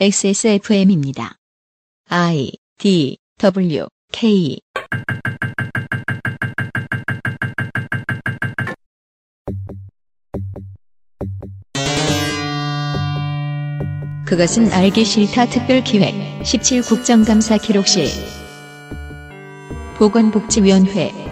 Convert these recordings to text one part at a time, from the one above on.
XSFM입니다. I D W K. 그것은 알기 싫다 특별 기획 17 국정감사 기록실. 보건복지위원회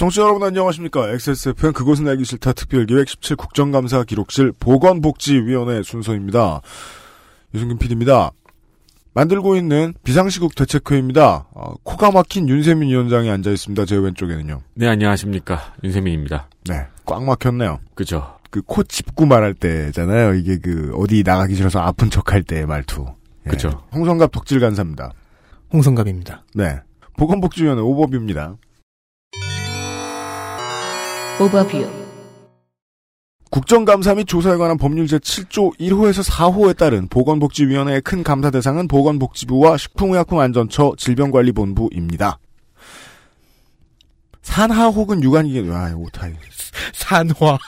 청취자 여러분 안녕하십니까. XSFM 그것은 알기 싫다 특별기획 17 국정감사 기록실 보건복지위원회 순서입니다. 유승균 PD입니다. 만들고 있는 비상시국 대책회의입니다. 어, 코가 막힌 윤세민 위원장이 앉아 있습니다. 제 왼쪽에는요. 네, 안녕하십니까. 윤세민입니다. 네, 꽉 막혔네요. 그죠. 그 코 짚고 말할 때잖아요. 이게 그 어디 나가기 싫어서 아픈 척할 때 말투. 예. 그죠. 홍성갑 덕질 간사입니다. 홍성갑입니다. 네. 보건복지위원회 오버뷰입니다. 오버뷰 국정감사 및 조사에 관한 법률 제7조 1호에서 4호에 따른 보건복지위원회의 큰 감사 대상은 보건복지부와 식품의약품안전처 질병관리본부입니다. 산하 혹은 유관기, 아, 오타이. 산화.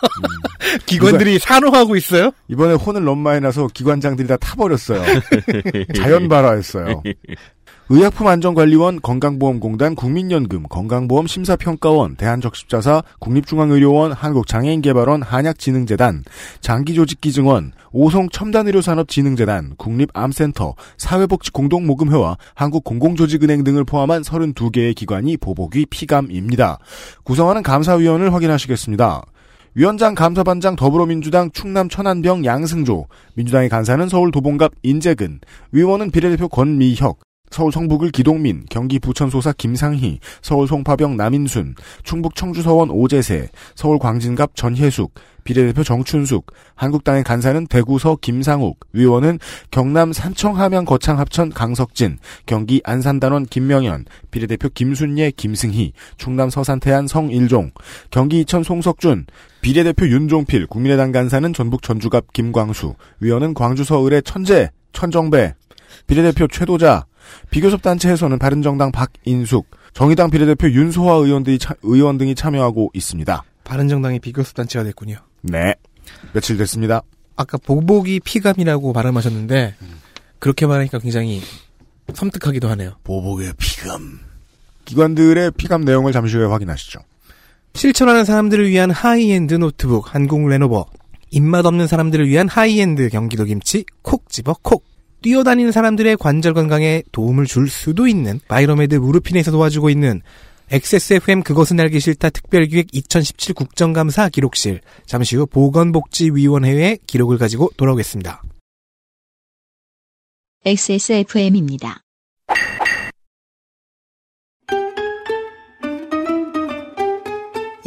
기관들이 산화하고 있어요? 이번에 혼을 너무 많이 나서 기관장들이 다 타버렸어요. 자연 발화했어요. 의약품안전관리원, 건강보험공단, 국민연금, 건강보험심사평가원, 대한적십자사, 국립중앙의료원, 한국장애인개발원, 한약진흥재단, 장기조직기증원, 오송첨단의료산업진흥재단, 국립암센터, 사회복지공동모금회와 한국공공조직은행 등을 포함한 32개의 기관이 보복위 피감입니다. 구성하는 감사위원을 확인하시겠습니다. 위원장 감사반장 더불어민주당 충남 천안병 양승조, 민주당의 간사는 서울 도봉갑 인재근, 위원은 비례대표 권미혁, 서울 성북을 기동민, 경기 부천소사 김상희, 서울 송파병 남인순, 충북 청주서원 오재세, 서울 광진갑 전혜숙, 비례대표 정춘숙, 한국당의 간사는 대구서 김상욱, 위원은 경남 산청 함양 거창 합천 강석진, 경기 안산단원 김명현, 비례대표 김순예 김승희, 충남 서산 태안 성일종, 경기 이천 송석준, 비례대표 윤종필, 국민의당 간사는 전북 전주갑 김광수, 위원은 광주 서울의 천재, 천정배, 비례대표 최도자, 비교섭 단체에서는 바른정당 박인숙, 정의당 비례대표 윤소화 의원들이 차- 의원 등이 참여하고 있습니다. 바른정당이 비교섭 단체가 됐군요. 네. 며칠 됐습니다. 아까 보복이 피감이라고 발음하셨는데 그렇게 말하니까 굉장히 섬뜩하기도 하네요. 보복의 피감. 기관들의 피감 내용을 잠시 후에 확인하시죠. 실천하는 사람들을 위한 하이엔드 노트북 한국 레노버 입맛 없는 사람들을 위한 하이엔드 경기도 김치 콕 집어 콕 뛰어다니는 사람들의 관절 건강에 도움을 줄 수도 있는 바이로메드 무르핀에서 도와주고 있는 XSFM 그것은 알기 싫다 특별기획 2017 국정감사 기록실 잠시 후 보건복지위원회의 기록을 가지고 돌아오겠습니다. XSFM입니다.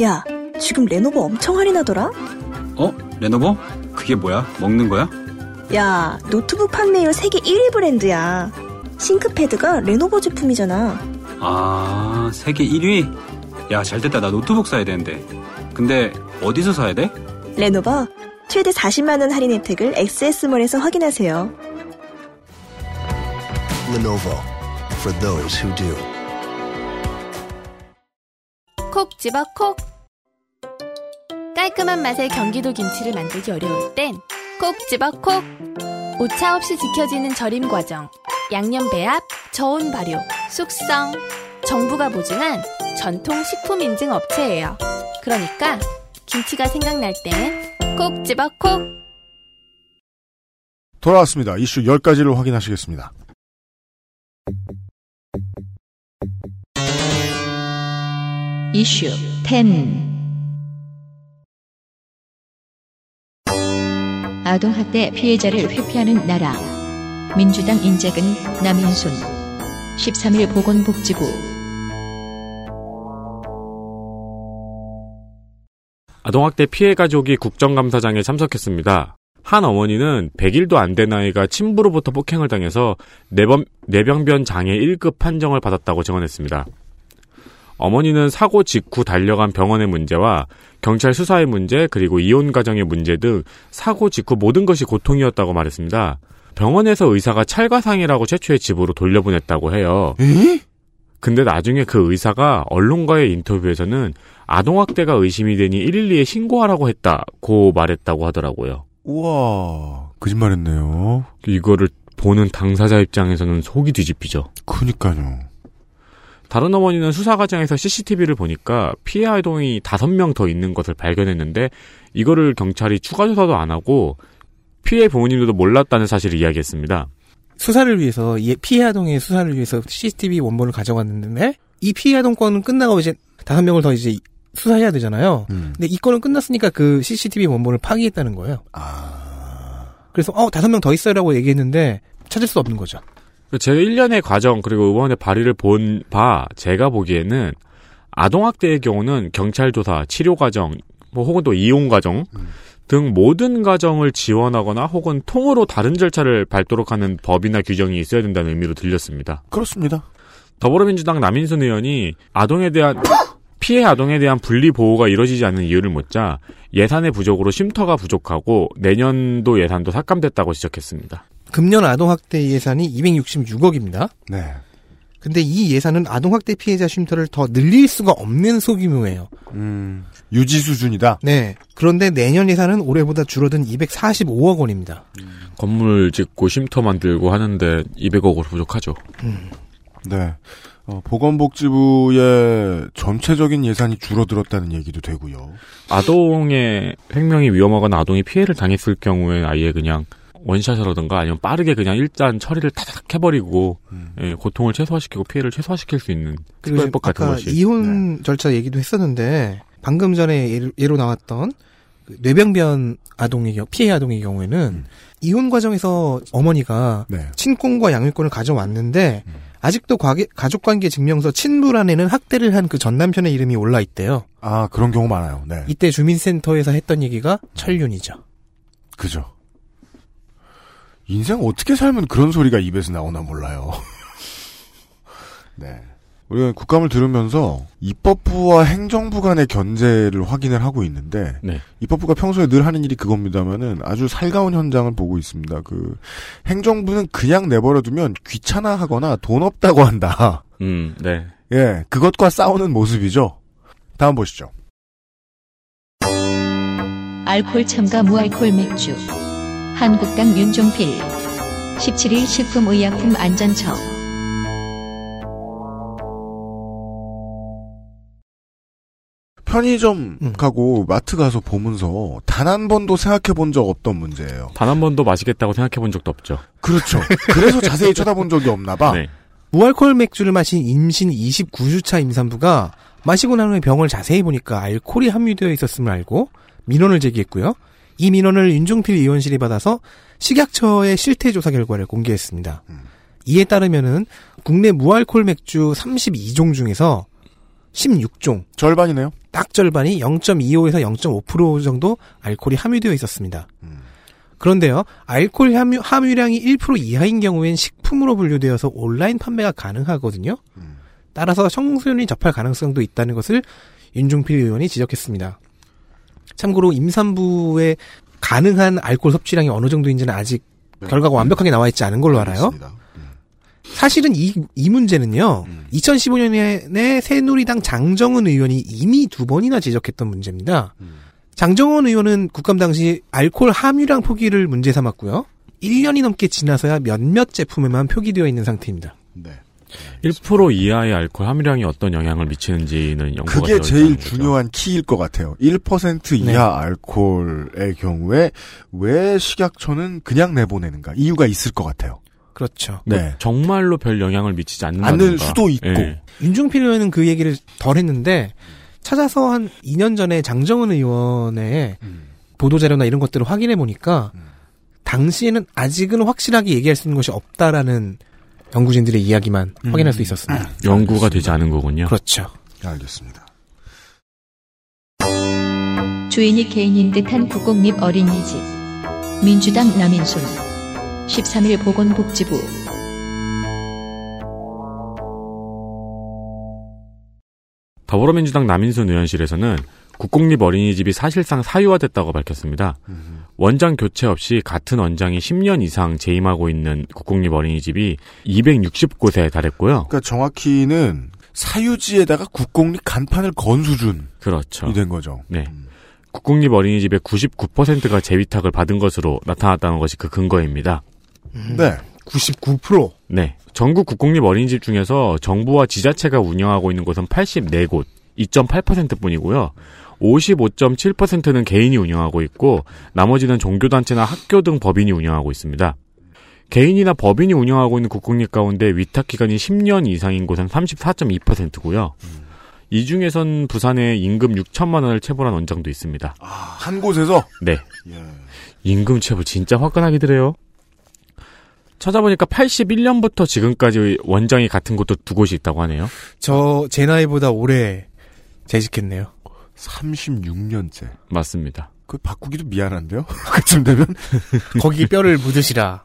야, 지금 레노버 엄청 할인하더라? 어? 레노버? 그게 뭐야? 먹는 거야? 야, 노트북 판매율 세계 1위 브랜드야. 싱크패드가 레노버 제품이잖아. 아, 세계 1위? 야, 잘 됐다. 나 노트북 사야 되는데. 근데 어디서 사야 돼? 레노버 최대 40만원 할인 혜택을 XS몰에서 확인하세요. Lenovo for those who do. 콕 집어 콕 깔끔한 맛의 경기도 김치를 만들기 어려울 땐 콕 집어 콕 오차 없이 지켜지는 절임 과정 양념 배합 저온 발효 숙성 정부가 보증한 전통 식품 인증 업체예요 그러니까 김치가 생각날 땐 콕 집어 콕 돌아왔습니다. 이슈 10가지를 확인하시겠습니다. 이슈 10 아동학대 피해자를 회피하는 나라 민주당 인재근 남인순 13일 보건복지부 아동학대 피해 가족이 국정감사장에 참석했습니다. 한 어머니는 100일도 안 된 아이가 친부로부터 폭행을 당해서 내번, 내병변 장애 1급 판정을 받았다고 증언했습니다. 어머니는 사고 직후 달려간 병원의 문제와 경찰 수사의 문제 그리고 이혼 과정의 문제 등 사고 직후 모든 것이 고통이었다고 말했습니다. 병원에서 의사가 찰가상이라고 최초의 집으로 돌려보냈다고 해요. 에? 근데 나중에 그 의사가 언론과의 인터뷰에서는 아동학대가 의심이 되니 112에 신고하라고 했다고 말했다고 하더라고요. 우와, 거짓말했네요. 이거를 보는 당사자 입장에서는 속이 뒤집히죠. 그니까요. 다른 어머니는 수사 과정에서 CCTV를 보니까 피해 아동이 다섯 명 더 있는 것을 발견했는데 이거를 경찰이 추가 조사도 안 하고 피해 부모님들도 몰랐다는 사실을 이야기했습니다. 수사를 위해서 이 피해 아동의 수사를 위해서 CCTV 원본을 가져갔는데 이 피해 아동 건은 끝나고 이제 다섯 명을 더 이제 수사해야 되잖아요. 음. 근데 이 건은 끝났으니까 그 CCTV 원본을 파기했다는 거예요. 아, 그래서 어 다섯 명 더 있어요라고 얘기했는데 찾을 수 없는 거죠. 제 1년의 과정 그리고 의원의 발의를 본 바 제가 보기에는 아동학대의 경우는 경찰 조사, 치료 과정, 뭐 혹은 또 이용 과정 등 모든 과정을 지원하거나 혹은 통으로 다른 절차를 밟도록 하는 법이나 규정이 있어야 된다는 의미로 들렸습니다. 그렇습니다. 더불어민주당 남인순 의원이 아동에 대한 피해 아동에 대한 분리 보호가 이루어지지 않는 이유를 묻자 예산의 부족으로 쉼터가 부족하고 내년도 예산도 삭감됐다고 지적했습니다. 금년 아동학대 예산이 266억입니다. 네. 근데 이 예산은 아동학대 피해자 쉼터를 더 늘릴 수가 없는 소규모예요. 음, 유지 수준이다. 네. 그런데 내년 예산은 올해보다 줄어든 245억 원입니다. 건물 짓고 쉼터 만들고 하는데 200억으로 부족하죠. 네. 어, 보건복지부의 전체적인 예산이 줄어들었다는 얘기도 되고요. 아동의 생명이 위험하거나 아동이 피해를 당했을 경우에 아예 그냥 원샷이라든가 아니면 빠르게 그냥 일단 처리를 타닥 해버리고 예, 고통을 최소화시키고 피해를 최소화시킬 수 있는 특별법 같은 아까 것이 이혼 절차 얘기도 했었는데 방금 전에 예로, 예로 나왔던 그 뇌병변 아동의 경우, 피해 아동의 경우에는 이혼 과정에서 어머니가 네. 친권과 양육권을 가져왔는데 아직도 과계- 가족관계 증명서 친부란에는 학대를 한 그 전 남편의 이름이 올라 있대요. 아, 그런 경우 많아요. 네. 이때 주민센터에서 했던 얘기가 천륜이죠. 그죠. 인생 어떻게 살면 그런 소리가 입에서 나오나 몰라요. 네. 우리가 국감을 들으면서 입법부와 행정부 간의 견제를 확인을 하고 있는데 네. 입법부가 평소에 늘 하는 일이 그겁니다만은 아주 살가운 현장을 보고 있습니다. 그 행정부는 그냥 내버려두면 귀찮아하거나 돈 없다고 한다. 음, 네. 예, 그것과 싸우는 모습이죠. 다음 보시죠. 알콜 첨가 무알콜 맥주 한국당 윤종필 17일 식품의약품 안전처 편의점 음. 가고 마트 가서 보면서 단 한 번도 생각해 본 적 없던 문제예요. 단 한 번도 마시겠다고 생각해 본 적도 없죠. 그렇죠. 그래서 자세히 쳐다본 적이 없나 봐. 네. 무알콜 맥주를 마신 임신 29주차 임산부가 마시고 난 후에 병을 자세히 보니까 알코올이 함유되어 있었음을 알고 민원을 제기했고요. 이 민원을 윤종필 의원실이 받아서 식약처의 실태 조사 결과를 공개했습니다. 이에 따르면은 국내 무알콜 맥주 32종 중에서 16종, 절반이네요. 딱 절반이 0.25에서 0.5% 정도 알코올이 함유되어 있었습니다. 그런데요, 알코올 함유, 함유량이 1% 이하인 경우엔 식품으로 분류되어서 온라인 판매가 가능하거든요. 따라서 청소년이 접할 가능성도 있다는 것을 윤종필 의원이 지적했습니다. 참고로 임산부의 가능한 알코올 섭취량이 어느 정도인지는 아직 결과가 완벽하게 나와 있지 않은 걸로 알아요. 그렇습니다. 사실은 이, 이 문제는요, 2015년에 새누리당 장정은 의원이 이미 두 번이나 지적했던 문제입니다. 장정원 의원은 국감 당시 알코올 함유량 표기를 문제 삼았고요. 1년이 넘게 지나서야 몇몇 제품에만 표기되어 있는 상태입니다. 네. 1% 이하의 알코올 함유량이 어떤 영향을 미치는지는 연구가 그게 되어 제일. 중요한 키일 것 같아요. 1% 네. 이하 알코올의 경우에 왜 식약처는 그냥 내보내는가? 이유가 있을 것 같아요. 그렇죠. 네. 정말로 별 영향을 미치지 않는다. 않을 수도 있고. 예. 윤종필 의원은 그 얘기를 덜 했는데 찾아서 한 2년 전에 장정은 의원의 보도 자료나 이런 것들을 확인해 보니까 당시에는 아직은 확실하게 얘기할 수 있는 것이 없다라는 연구진들의 이야기만 확인할 수 있었습니다. 연구가 되지 않은 거군요. 그렇죠. 알겠습니다. 주인이 개인인 듯한 국공립 어린이집 민주당 남인순 13일 보건복지부 더불어민주당 남인순 의원실에서는 국공립 어린이집이 사실상 사유화됐다고 밝혔습니다. 원장 교체 없이 같은 원장이 10년 이상 재임하고 있는 국공립 어린이집이 260곳에 달했고요. 그러니까 정확히는 사유지에다가 국공립 간판을 건 수준이 그렇죠. 된 거죠. 네. 국공립 어린이집의 99%가 재위탁을 받은 것으로 나타났다는 것이 그 근거입니다. 네. 99%. 네. 전국 국공립 어린이집 중에서 정부와 지자체가 운영하고 있는 곳은 84곳, 2.8% 뿐이고요. 55.7%는 개인이 운영하고 있고 나머지는 종교단체나 학교 등 법인이 운영하고 있습니다. 개인이나 법인이 운영하고 있는 국공립 가운데 위탁 기간이 10년 이상인 곳은 34.2%고요. 이 중에선 부산에 임금 6천만 원을 체불한 원장도 있습니다. 아, 한 곳에서 네. 예. 임금 체불 진짜 화끈하기더래요. 찾아보니까 81년부터 지금까지 원장이 같은 곳도 두 곳이 있다고 하네요. 저 제 나이보다 오래 재직했네요. 36년째. 맞습니다. 그 바꾸기도 미안한데요. 그쯤 되면 거기 뼈를 묻으시라.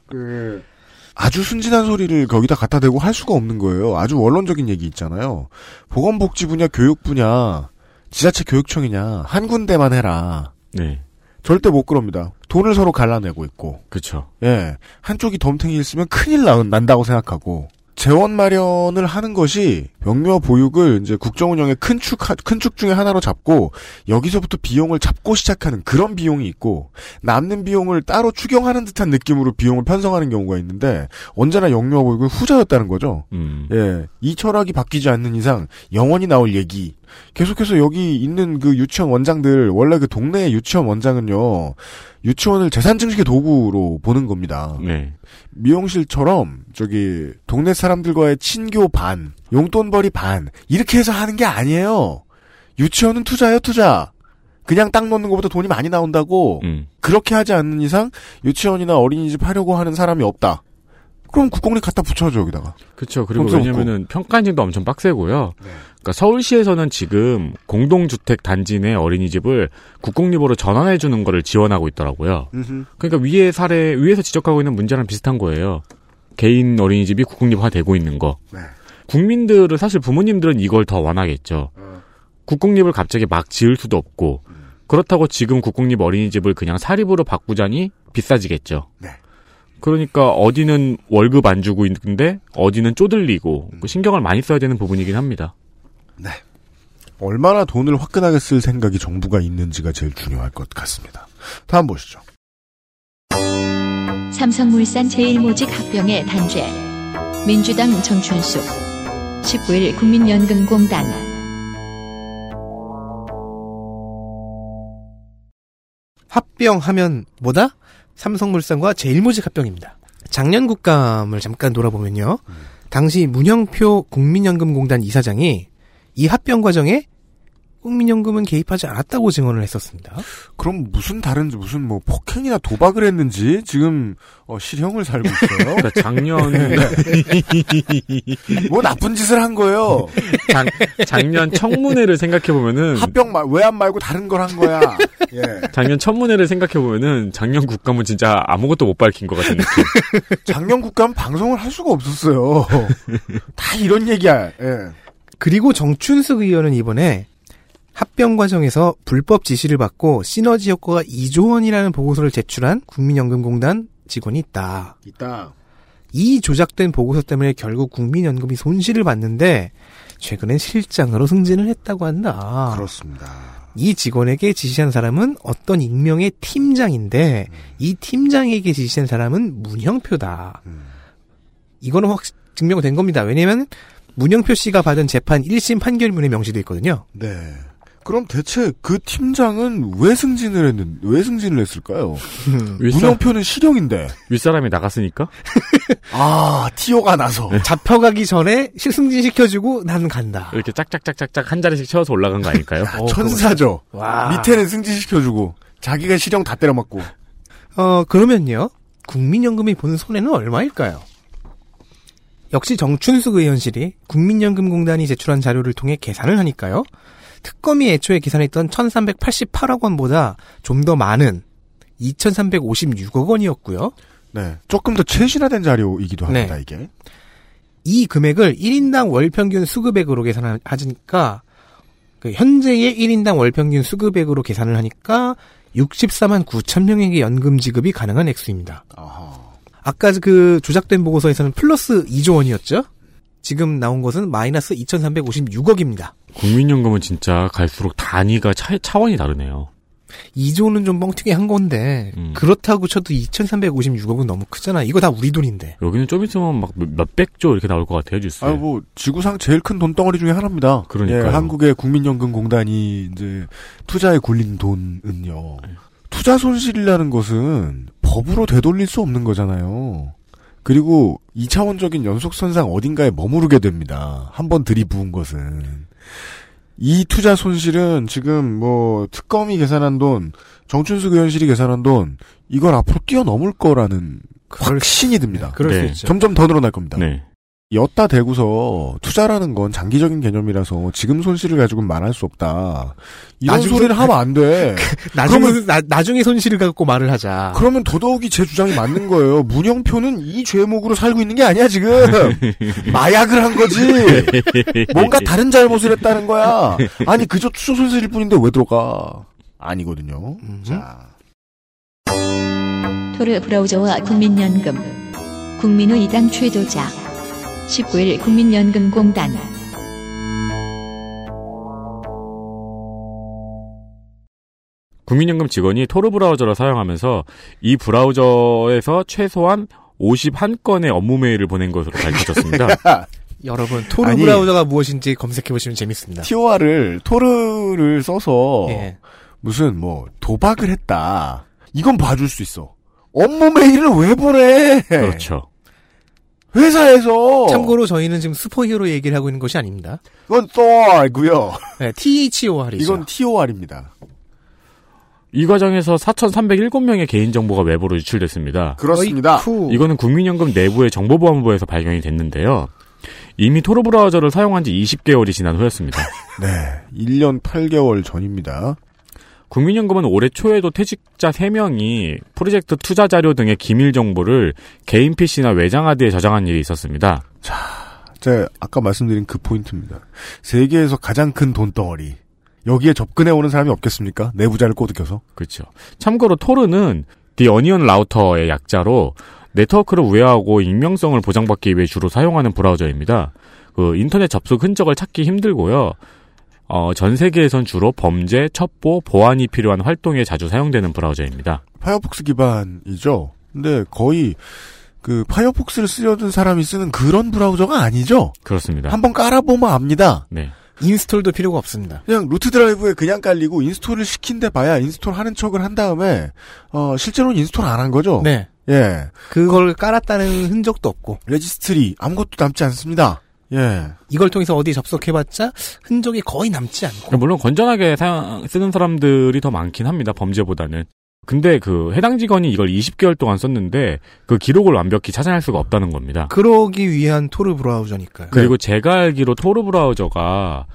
아주 순진한 소리를 거기다 갖다 대고 할 수가 없는 거예요. 아주 원론적인 얘기 있잖아요. 보건복지 분야, 교육 분야, 지자체 교육청이냐 한 군데만 해라. 네. 절대 못 그럽니다. 돈을 서로 갈라내고 있고, 그렇죠. 예 한쪽이 덤탱이였으면 큰일 나, 난다고 생각하고 재원 마련을 하는 것이 병묘 보육을 이제 국정 운영의 큰 축, 큰 축 중에 하나로 잡고 여기서부터 비용을 잡고 시작하는 그런 비용이 있고 남는 비용을 따로 추경하는 듯한 느낌으로 비용을 편성하는 경우가 있는데 언제나 영유아 보육은 후자였다는 거죠. 음. 예, 이 철학이 바뀌지 않는 이상 영원히 나올 얘기. 계속해서 여기 있는 그 유치원 원장들 원래 그 동네 유치원 원장은요 유치원을 재산 증식의 도구로 보는 겁니다. 네. 미용실처럼 저기 동네 사람들과의 친교 반, 용돈벌이 반 이렇게 해서 하는 게 아니에요. 유치원은 투자예요, 투자. 그냥 땅 놓는 것보다 돈이 많이 나온다고 음. 그렇게 하지 않는 이상 유치원이나 어린이집 하려고 하는 사람이 없다. 그럼 국공립 갖다 붙여줘 여기다가. 그렇죠. 그리고. 왜냐면은 평가 인증도 엄청 빡세고요. 네. 그러니까 서울시에서는 지금 공동주택 단지 내 어린이집을 국공립으로 전환해 주는 거를 지원하고 있더라고요. 그러니까 위에 사례 위에서 지적하고 있는 문제랑 비슷한 거예요. 개인 어린이집이 국공립화되고 있는 거. 네. 국민들은 사실 부모님들은 이걸 더 원하겠죠. 국공립을 갑자기 막 지을 수도 없고 그렇다고 지금 국공립 어린이집을 그냥 사립으로 바꾸자니 비싸지겠죠. 네. 그러니까 어디는 월급 안 주고 있는데 어디는 쪼들리고 그 신경을 많이 써야 되는 부분이긴 합니다. 얼마나 돈을 화끈하게 쓸 생각이 정부가 있는지가 제일 중요할 것 같습니다. 다음 보시죠. 삼성물산 제일모직 합병의 단죄. 민주당 정춘숙. 19일 국민연금공단. 합병하면 뭐다? 삼성물산과 제일모직 합병입니다. 작년 국감을 잠깐 돌아보면요. 당시 문영표 국민연금공단 이사장이 이 합병 과정에 국민연금은 개입하지 않았다고 증언을 했었습니다. 그럼 무슨 다른 무슨 뭐 폭행이나 도박을 했는지 지금 어, 실형을 살고 있어요. 그러니까 작년 뭐 나쁜 짓을 한 거예요. 작, 작년 청문회를 생각해 보면은 합병 말 외압 말고 다른 걸 한 거야. 예. 작년 청문회를 생각해 보면은 작년 국감은 진짜 아무것도 못 밝힌 것 같은 느낌. 작년 국감 방송을 할 수가 없었어요. 다 이런 얘기야. 예. 그리고 정춘숙 의원은 이번에 합병 과정에서 불법 지시를 받고 시너지 효과가 2조 원이라는 보고서를 제출한 국민연금공단 직원이 있다. 있다. 이 조작된 보고서 때문에 결국 국민연금이 손실을 봤는데 최근엔 실장으로 승진을 했다고 한다. 그렇습니다. 이 직원에게 지시한 사람은 어떤 익명의 팀장인데 이 팀장에게 지시한 사람은 문형표다. 음. 이거는 확 증명된 겁니다. 왜냐면 문영표 씨가 받은 재판 1심 판결문에 명시돼 있거든요. 네. 그럼 대체 그 팀장은 왜 승진을 했는 왜 승진을 했을까요? 문영표는 실형인데. 윗사람이 나갔으니까? 아, 티오가 나서. 잡혀가기 전에 실승진 시켜주고 나는 간다. 이렇게 짝짝짝짝짝 한 자리씩 채워서 올라간 거 아닐까요? 어, 천사죠. 와. 밑에는 승진 시켜주고, 자기가 실형 다 때려 맞고. 어, 그러면요. 국민연금이 본 손해는 얼마일까요? 역시 정춘숙 의원실이 국민연금공단이 제출한 자료를 통해 계산을 하니까요. 특검이 애초에 계산했던 1388억 원보다 좀 더 많은 2356억 원이었고요. 네. 조금 더 최신화된 자료이기도 합니다, 네. 이게. 이 금액을 1인당 월 평균 수급액으로 계산하니까 그 현재의 1인당 월 평균 수급액으로 계산을 하니까 64만 9천 명에게 연금 지급이 가능한 액수입니다. 아까 그 조작된 보고서에서는 플러스 2조 원이었죠? 지금 나온 것은 마이너스 2,356억입니다. 국민연금은 진짜 갈수록 단위가 차, 차원이 다르네요. 2조는 좀 뻥튀기 한 건데 음. 그렇다고 쳐도 2,356억은 너무 크잖아. 이거 다 우리 돈인데. 여기는 좀 있으면 막 몇- 몇백조 이렇게 나올 것 같아요, 뉴스에. 아, 뭐, 지구상 제일 큰 돈덩어리 중에 하나입니다. 그러니까요. 예, 한국의 국민연금공단이 이제 투자에 굴린 돈은요. 투자 손실이라는 것은 법으로 되돌릴 수 없는 거잖아요. 그리고 2차원적인 연속선상 어딘가에 머무르게 됩니다. 한번 들이부은 것은. 이 투자 손실은 지금 뭐 특검이 계산한 돈, 정춘숙 의원실이 계산한 돈, 이걸 앞으로 뛰어넘을 거라는 확신이 듭니다. 네. 수 있죠. 점점 더 늘어날 겁니다. 네. 엿다 대고서 투자라는 건 장기적인 개념이라서 지금 손실을 가지고는 말할 수 없다. 이런 소리를 하면 안 돼. 나중에 나, 나중에 손실을 갖고 말을 하자. 그러면 더더욱이 제 주장이 맞는 거예요. 문영표는 이 죄목으로 살고 있는 게 아니야 지금. 마약을 한 거지. 뭔가 다른 잘못을 했다는 거야. 아니 그저 투자 손실일 뿐인데 왜 들어가? 아니거든요. 자. 토르 브라우저와 국민연금 국민의 이당 최도자 19일 국민연금공단 국민연금 직원이 토르 브라우저를 사용하면서 이 브라우저에서 최소한 51건의 업무 메일을 보낸 것으로 밝혀졌습니다. 여러분 토르 아니. 브라우저가 무엇인지 검색해 보시면 재밌습니다. TOR을 토르를 써서 예. 무슨 뭐 도박을 했다. 이건 봐줄 수 있어. 업무 메일을 왜 보내? 그렇죠. 회사에서 참고로 저희는 지금 슈퍼히어로 얘기를 하고 있는 것이 아닙니다. 이건 TOR고요. 네, THOR이죠. 이건 TOR입니다. 이 과정에서 4,307명의 개인정보가 외부로 유출됐습니다. 그렇습니다. 어이쿠. 이거는 국민연금 내부의 정보보안부에서 발견이 됐는데요. 이미 토르 브라우저를 사용한 지 20개월이 지난 후였습니다. 네, 1년 8개월 전입니다. 국민연금은 올해 초에도 퇴직자 3명이 프로젝트 투자 자료 등의 기밀 정보를 개인 PC나 외장 하드에 저장한 일이 있었습니다. 제가 아까 말씀드린 그 포인트입니다. 세계에서 가장 큰 돈덩어리. 여기에 접근해 오는 사람이 없겠습니까? 내부자를 꼬드겨서. 그렇죠. 참고로 토르는 The Onion Router의 약자로 네트워크를 우회하고 익명성을 보장받기 위해 주로 사용하는 브라우저입니다. 그 인터넷 접속 흔적을 찾기 힘들고요. 어, 전 세계에선 주로 범죄, 첩보, 보안이 필요한 활동에 자주 사용되는 브라우저입니다. 파이어폭스 기반이죠. 근데 거의 그 파이어폭스를 쓰려던 사람이 쓰는 그런 브라우저가 아니죠. 그렇습니다. 한번 깔아보면 압니다. 네. install도 필요가 없습니다. 그냥 root drive에 그냥 깔리고 install을 시킨 데 봐야 install 하는 척을 한 다음에 어 실제로는 install 안 한 거죠. 네. 예. 그걸 깔았다는 흔적도 없고 registry 아무것도 남지 않습니다. 예. 이걸 통해서 어디 접속해봤자 흔적이 거의 남지 않고 물론 건전하게 사용, 쓰는 사람들이 더 많긴 합니다. 범죄보다는. 근데 그 해당 직원이 이걸 20개월 동안 썼는데 그 기록을 완벽히 찾아낼 수가 없다는 겁니다. 그러기 위한 토르 브라우저니까요. 그리고 제가 알기로 토르 브라우저가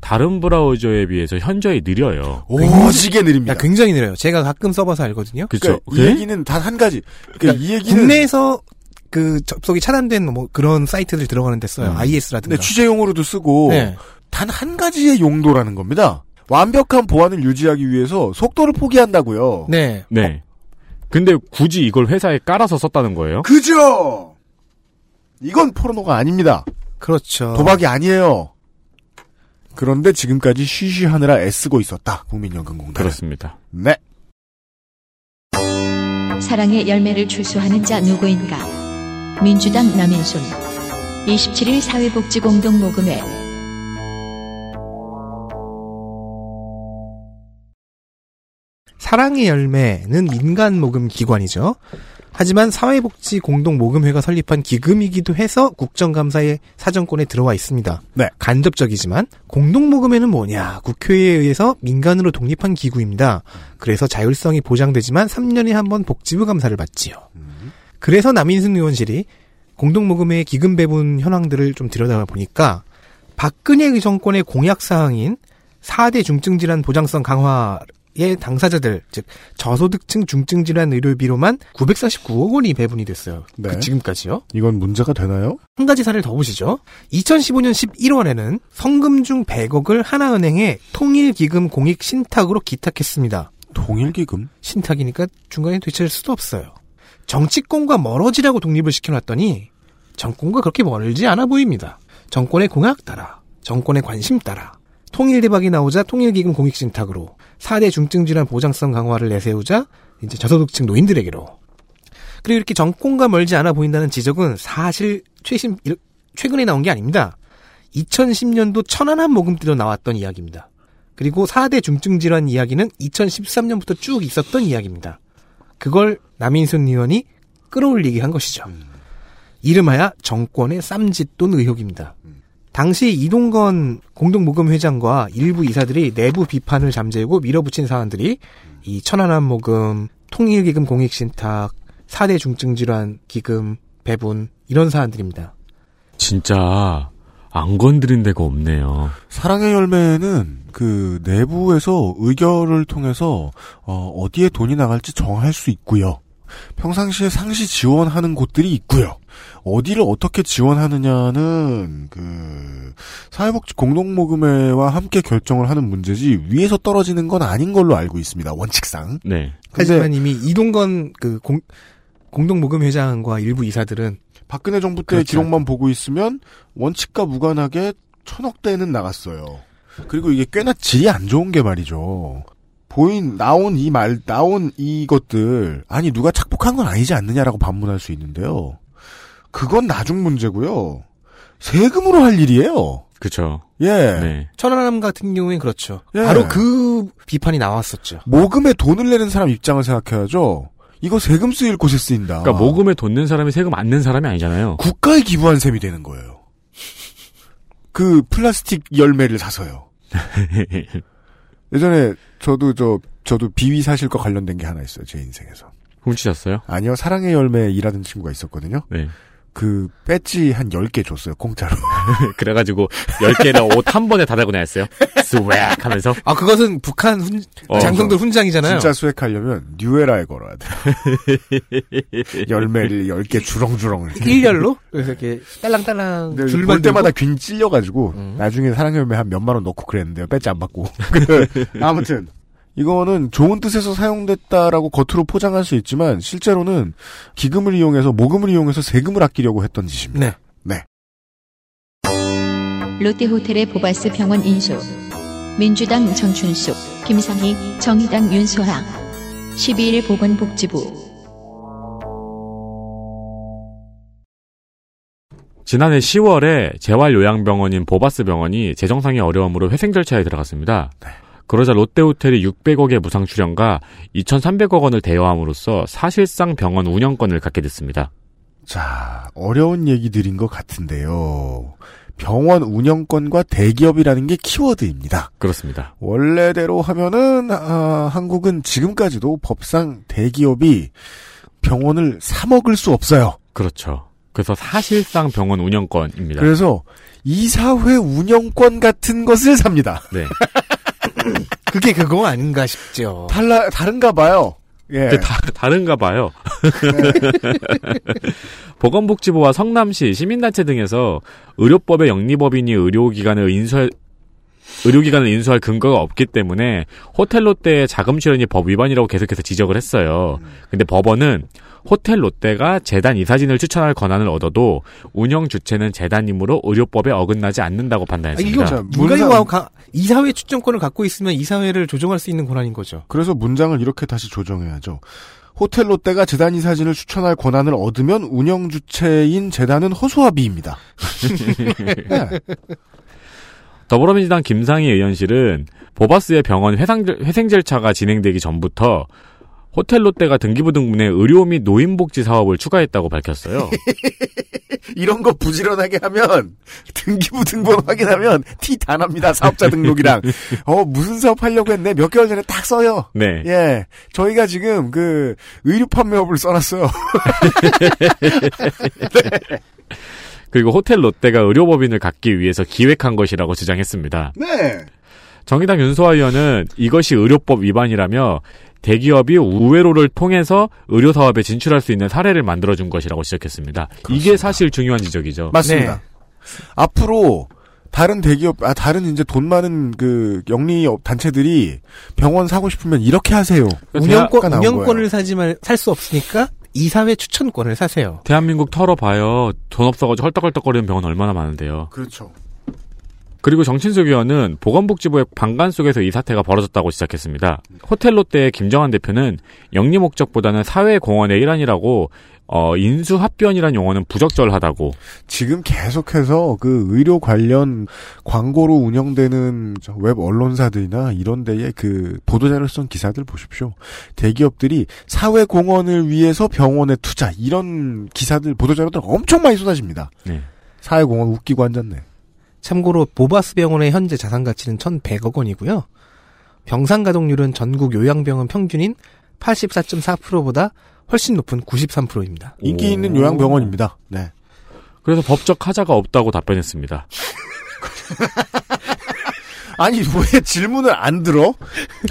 다른 브라우저에 비해서 현저히 느려요. 오지게 느립니다. 야, 굉장히 느려요. 제가 가끔 써봐서 알거든요. 그렇죠. 그러니까 이 얘기는 단 한 가지. 그러니까 이 얘기는 국내에서 그 접속이 차단된 뭐 그런 사이트들 들어가는 데 써요. 음. IS라든가. 네, 취재용으로도 쓰고 네. 단한 가지의 용도라는 겁니다. 완벽한 보안을 유지하기 위해서 속도를 포기한다고요. 네. 네. 근데 굳이 이걸 회사에 깔아서 썼다는 거예요? 그죠? 이건 포르노가 아닙니다. 그렇죠. 도박이 아니에요. 그런데 지금까지 쉬쉬하느라 애쓰고 있었다. 국민연금공단. 그렇습니다. 네. 사랑의 열매를 출소하는 자 누구인가? 민주당 남인순 27일 사회복지공동모금회 사랑의 열매는 민간 모금 기관이죠. 하지만 사회복지 공동 모금회가 설립한 기금이기도 해서 국정감사의 사정권에 들어와 있습니다. 네. 간접적이지만 공동 모금회는 뭐냐? 국회에 의해서 민간으로 독립한 기구입니다. 그래서 자율성이 보장되지만 3년에 한 번 복지부 감사를 받지요. 그래서 남인순 의원실이 공동모금회의 기금 배분 현황들을 좀 들여다봐 보니까 박근혜 정권의 공약 사항인 4대 중증질환 보장성 강화 의 당사자들, 즉 저소득층 중증 질환 의료비로만 949억 원이 배분이 됐어요. 네. 그 지금까지요. 이건 문제가 되나요? 한 가지 사례를 더 보시죠. 2015년 11월에는 성금 중 100억을 하나은행에 통일기금 공익 신탁으로 기탁했습니다. 통일기금? 신탁이니까 중간에 되찾을 수도 없어요. 정치권과 멀어지라고 독립을 시켜놨더니 정권과 그렇게 멀지 않아 보입니다. 정권의 공약 따라, 정권의 관심 따라, 통일 대박이 나오자 통일기금 공익신탁으로 4대 중증질환 보장성 강화를 내세우자 이제 저소득층 노인들에게로 그리고 이렇게 정권과 멀지 않아 보인다는 지적은 사실 최신 최근에 나온 게 아닙니다. 2010년도 천안함 모금 때도 나왔던 이야기입니다. 그리고 4대 중증질환 이야기는 2013년부터 쭉 있었던 이야기입니다. 그걸 남인순 의원이 끌어올리게 한 것이죠. 이름하여 정권의 쌈짓돈 의혹입니다. 당시 이동건 공동모금 회장과 일부 이사들이 내부 비판을 잠재우고 밀어붙인 사안들이 이 천안함 모금, 통일기금 공익신탁, 4대 중증질환 기금 배분 이런 사안들입니다. 진짜 안 건드린 데가 없네요. 사랑의 열매는 그 내부에서 의결을 통해서 어, 어디에 돈이 나갈지 정할 수 있고요. 평상시에 상시 지원하는 곳들이 있고요. 어디를 어떻게 지원하느냐는 그 사회복지 공동모금회와 함께 결정을 하는 문제지 위에서 떨어지는 건 아닌 걸로 알고 있습니다. 원칙상. 네. 하지만 이미 이동건 그 공, 공동모금 회장과 일부 이사들은 박근혜 정부 때 그렇죠. 기록만 보고 있으면 원칙과 무관하게 천억대는 나갔어요. 그리고 이게 꽤나 질이 안 좋은 게 말이죠. 보인 나온 이 말 나온 이것들 아니 누가 착복한 건 아니지 않느냐라고 반문할 수 있는데요. 그건 나중 문제고요. 세금으로 할 일이에요. 그쵸. 예. 네. 천안함 같은 경우엔 그렇죠. 예. 바로 그 비판이 나왔었죠. 모금에 돈을 내는 사람 입장을 생각해야죠. 이거 세금 쓰일 곳에 쓰인다. 그러니까 모금에 돈 낸 사람이 세금 안 낸 사람이 아니잖아요. 국가에 기부한 셈이 되는 거예요. 그 플라스틱 열매를 사서요. 예전에 저도 저 저도 비위 사실과 관련된 게 하나 있어요. 제 인생에서. 훔치셨어요? 아니요. 사랑의 열매 일하던 친구가 있었거든요. 네. 그 배지 한 10개 줬어요. 공짜로. 그래가지고 10개를 옷한 번에 다 달고 다녔어요. swag 하면서. 아 그것은 북한 훈, 어, 장성들 훈장이잖아요. 진짜 swag하려면 뉴에라에 걸어야 돼. 열매를 10개 주렁주렁. 이렇게. 일렬로 그래서 이렇게 딸랑딸랑 근데 줄만 볼 때마다? 균 찔려가지고 음. 나중에 사랑의 열매 한 몇만 원 넣고 그랬는데요. 배지 안 받고. 그, 아무튼 이거는 좋은 뜻에서 사용됐다라고 겉으로 포장할 수 있지만 실제로는 기금을 이용해서 모금을 이용해서 세금을 아끼려고 했던 짓입니다. 네. 롯데호텔의 보바스 병원 인수. 민주당 정춘숙, 김상희, 정의당 윤소랑. 12일 보건복지부. 지난해 10월에 재활요양병원인 보바스 병원이 재정상의 어려움으로 회생 절차에 들어갔습니다. 그러자 롯데호텔이 600억의 무상 출연과 2,300억 원을 대여함으로써 사실상 병원 운영권을 갖게 됐습니다. 자, 어려운 얘기들인 것 같은데요. 병원 운영권과 대기업이라는 게 키워드입니다. 그렇습니다. 원래대로 하면은 아, 한국은 지금까지도 법상 대기업이 병원을 사 먹을 수 없어요. 그렇죠. 그래서 사실상 병원 운영권입니다. 그래서 이사회 운영권 같은 것을 삽니다. 네. 그게 그거 아닌가 싶죠. 달라 다른가 봐요. 예. 근데 다, 다른가 봐요. 보건복지부와 성남시, 시민단체 등에서 의료법의 영리법인이 의료기관을 인수할 의료기관을 인수할 근거가 없기 때문에 호텔 롯데의 자금 출연이 법 위반이라고 계속해서 지적을 했어요. 근데 법원은 호텔 롯데가 재단 이사진을 추천할 권한을 얻어도 운영 주체는 재단이므로 의료법에 어긋나지 않는다고 아, 판단했습니다. 이거 자, 누가 문상- 이거 가- 이사회 추천권을 갖고 있으면 이사회를 조정할 수 있는 권한인 거죠. 그래서 문장을 이렇게 다시 조정해야죠. 호텔 롯데가 재단 이사진을 추천할 권한을 얻으면 운영 주체인 재단은 허수아비입니다. 네. 더불어민주당 김상희 의원실은 보바스의 병원 회상, 회생 절차가 진행되기 전부터 호텔 롯데가 등기부등본에 의료 및 노인복지 사업을 추가했다고 밝혔어요. 이런 거 부지런하게 하면 등기부 등본 확인하면 티 다 납니다. 사업자 등록이랑. 어 무슨 사업 하려고 했네. 몇 개월 전에 딱 써요. 네. 예, 저희가 지금 그 의류 판매업을 써놨어요. 그리고 호텔 롯데가 의료법인을 갖기 위해서 기획한 것이라고 주장했습니다. 네. 정의당 윤소아 의원은 이것이 의료법 위반이라며 대기업이 우회로를 통해서 의료 사업에 진출할 수 있는 사례를 만들어준 것이라고 지적했습니다. 이게 사실 중요한 지적이죠. 맞습니다. 네. 앞으로 다른 대기업, 아, 다른 이제 돈 많은 그 영리 단체들이 병원 사고 싶으면 이렇게 하세요. 운영권, 대학가 나온 운영권을 거예요. 사지만 살 수 없으니까 이사회 추천권을 사세요. 대한민국 털어봐요. 돈 없어가지고 헐떡헐떡거리는 병원 얼마나 많은데요. 그렇죠. 그리고 정친숙 의원은 보건복지부의 방관 속에서 이 사태가 벌어졌다고 시작했습니다. 호텔 롯데의 김정한 대표는 영리 목적보다는 사회 공헌의 일환이라고 어, 인수합변이란 용어는 부적절하다고. 지금 계속해서 그 의료 관련 광고로 운영되는 저웹 언론사들이나 이런 데에 그 보도자료 쓴 기사들 보십시오. 대기업들이 사회 공헌을 위해서 병원에 투자 이런 기사들 보도자료들 엄청 많이 쏟아집니다. 네. 사회 공헌 웃기고 앉았네. 참고로 보바스 병원의 현재 자산 가치는 1,100억 원이고요. 병상 가동률은 전국 요양병원 평균인 84.4%보다 훨씬 높은 93%입니다. 인기 있는 요양병원입니다. 네. 그래서 법적 하자가 없다고 답변했습니다. 아니 왜 질문을 안 들어?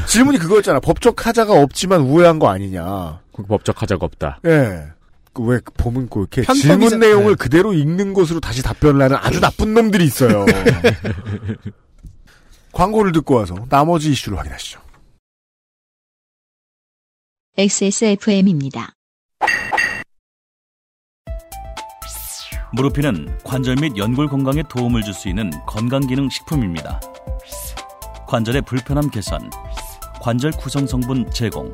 질문이 그거였잖아. 법적 하자가 없지만 우회한 거 아니냐. 그 법적 하자가 없다. 예. 그왜 보면 그 이렇게 질문 내용을 네. 그대로 읽는 것으로 다시 답변을 하는 아주 나쁜 놈들이 있어요. 광고를 듣고 와서 나머지 이슈를 확인하시죠. XSFM입니다. 무르피는 관절 및 연골 건강에 도움을 줄 수 있는 건강기능 식품입니다. 관절의 불편함 개선, 관절 구성 성분 제공,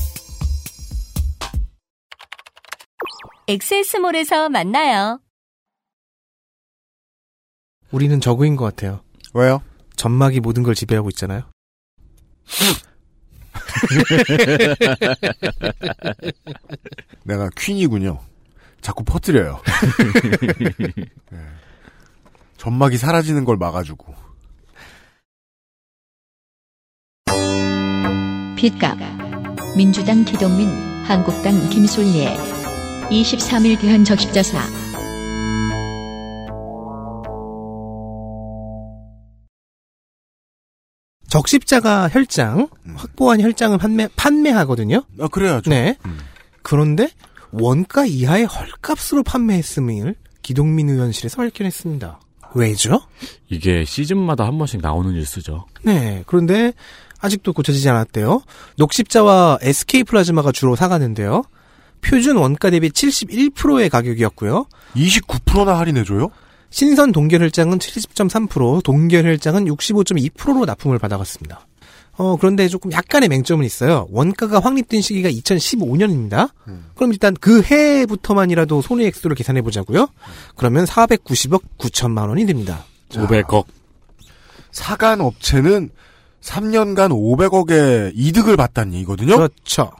엑세스몰에서 만나요. 우리는 저그인 것 같아요. 왜요? 점막이 모든 걸 지배하고 있잖아요. 내가 퀸이군요. 자꾸 퍼뜨려요. 네. 점막이 사라지는 걸 막아주고. 핏값 민주당 기동민 한국당 김술예 23일 대한 적십자사 적십자가 혈장, 확보한 혈장을 판매, 판매하거든요. 아, 그래야죠. 네. 음. 그런데 원가 이하의 헐값으로 판매했음을 기동민 의원실에서 발견했습니다. 왜죠? 이게 시즌마다 한 번씩 나오는 뉴스죠. 네. 그런데 아직도 고쳐지지 않았대요. 녹십자와 SK 플라즈마가 주로 사가는데요. 표준 원가 대비 71%의 가격이었고요. 29%나 할인해줘요? 신선 동결혈장은 70.3%, 동결혈장은 65.2%로 납품을 받아갔습니다. 어, 그런데 조금 약간의 맹점은 있어요. 원가가 확립된 시기가 2015년입니다. 그럼 일단 그 해부터만이라도 손해액수를 계산해 보자고요. 그러면 490억 9천만 원이 됩니다. 500억. 사간 업체는 3년간 500억의 이득을 봤다는 얘기거든요? 그렇죠.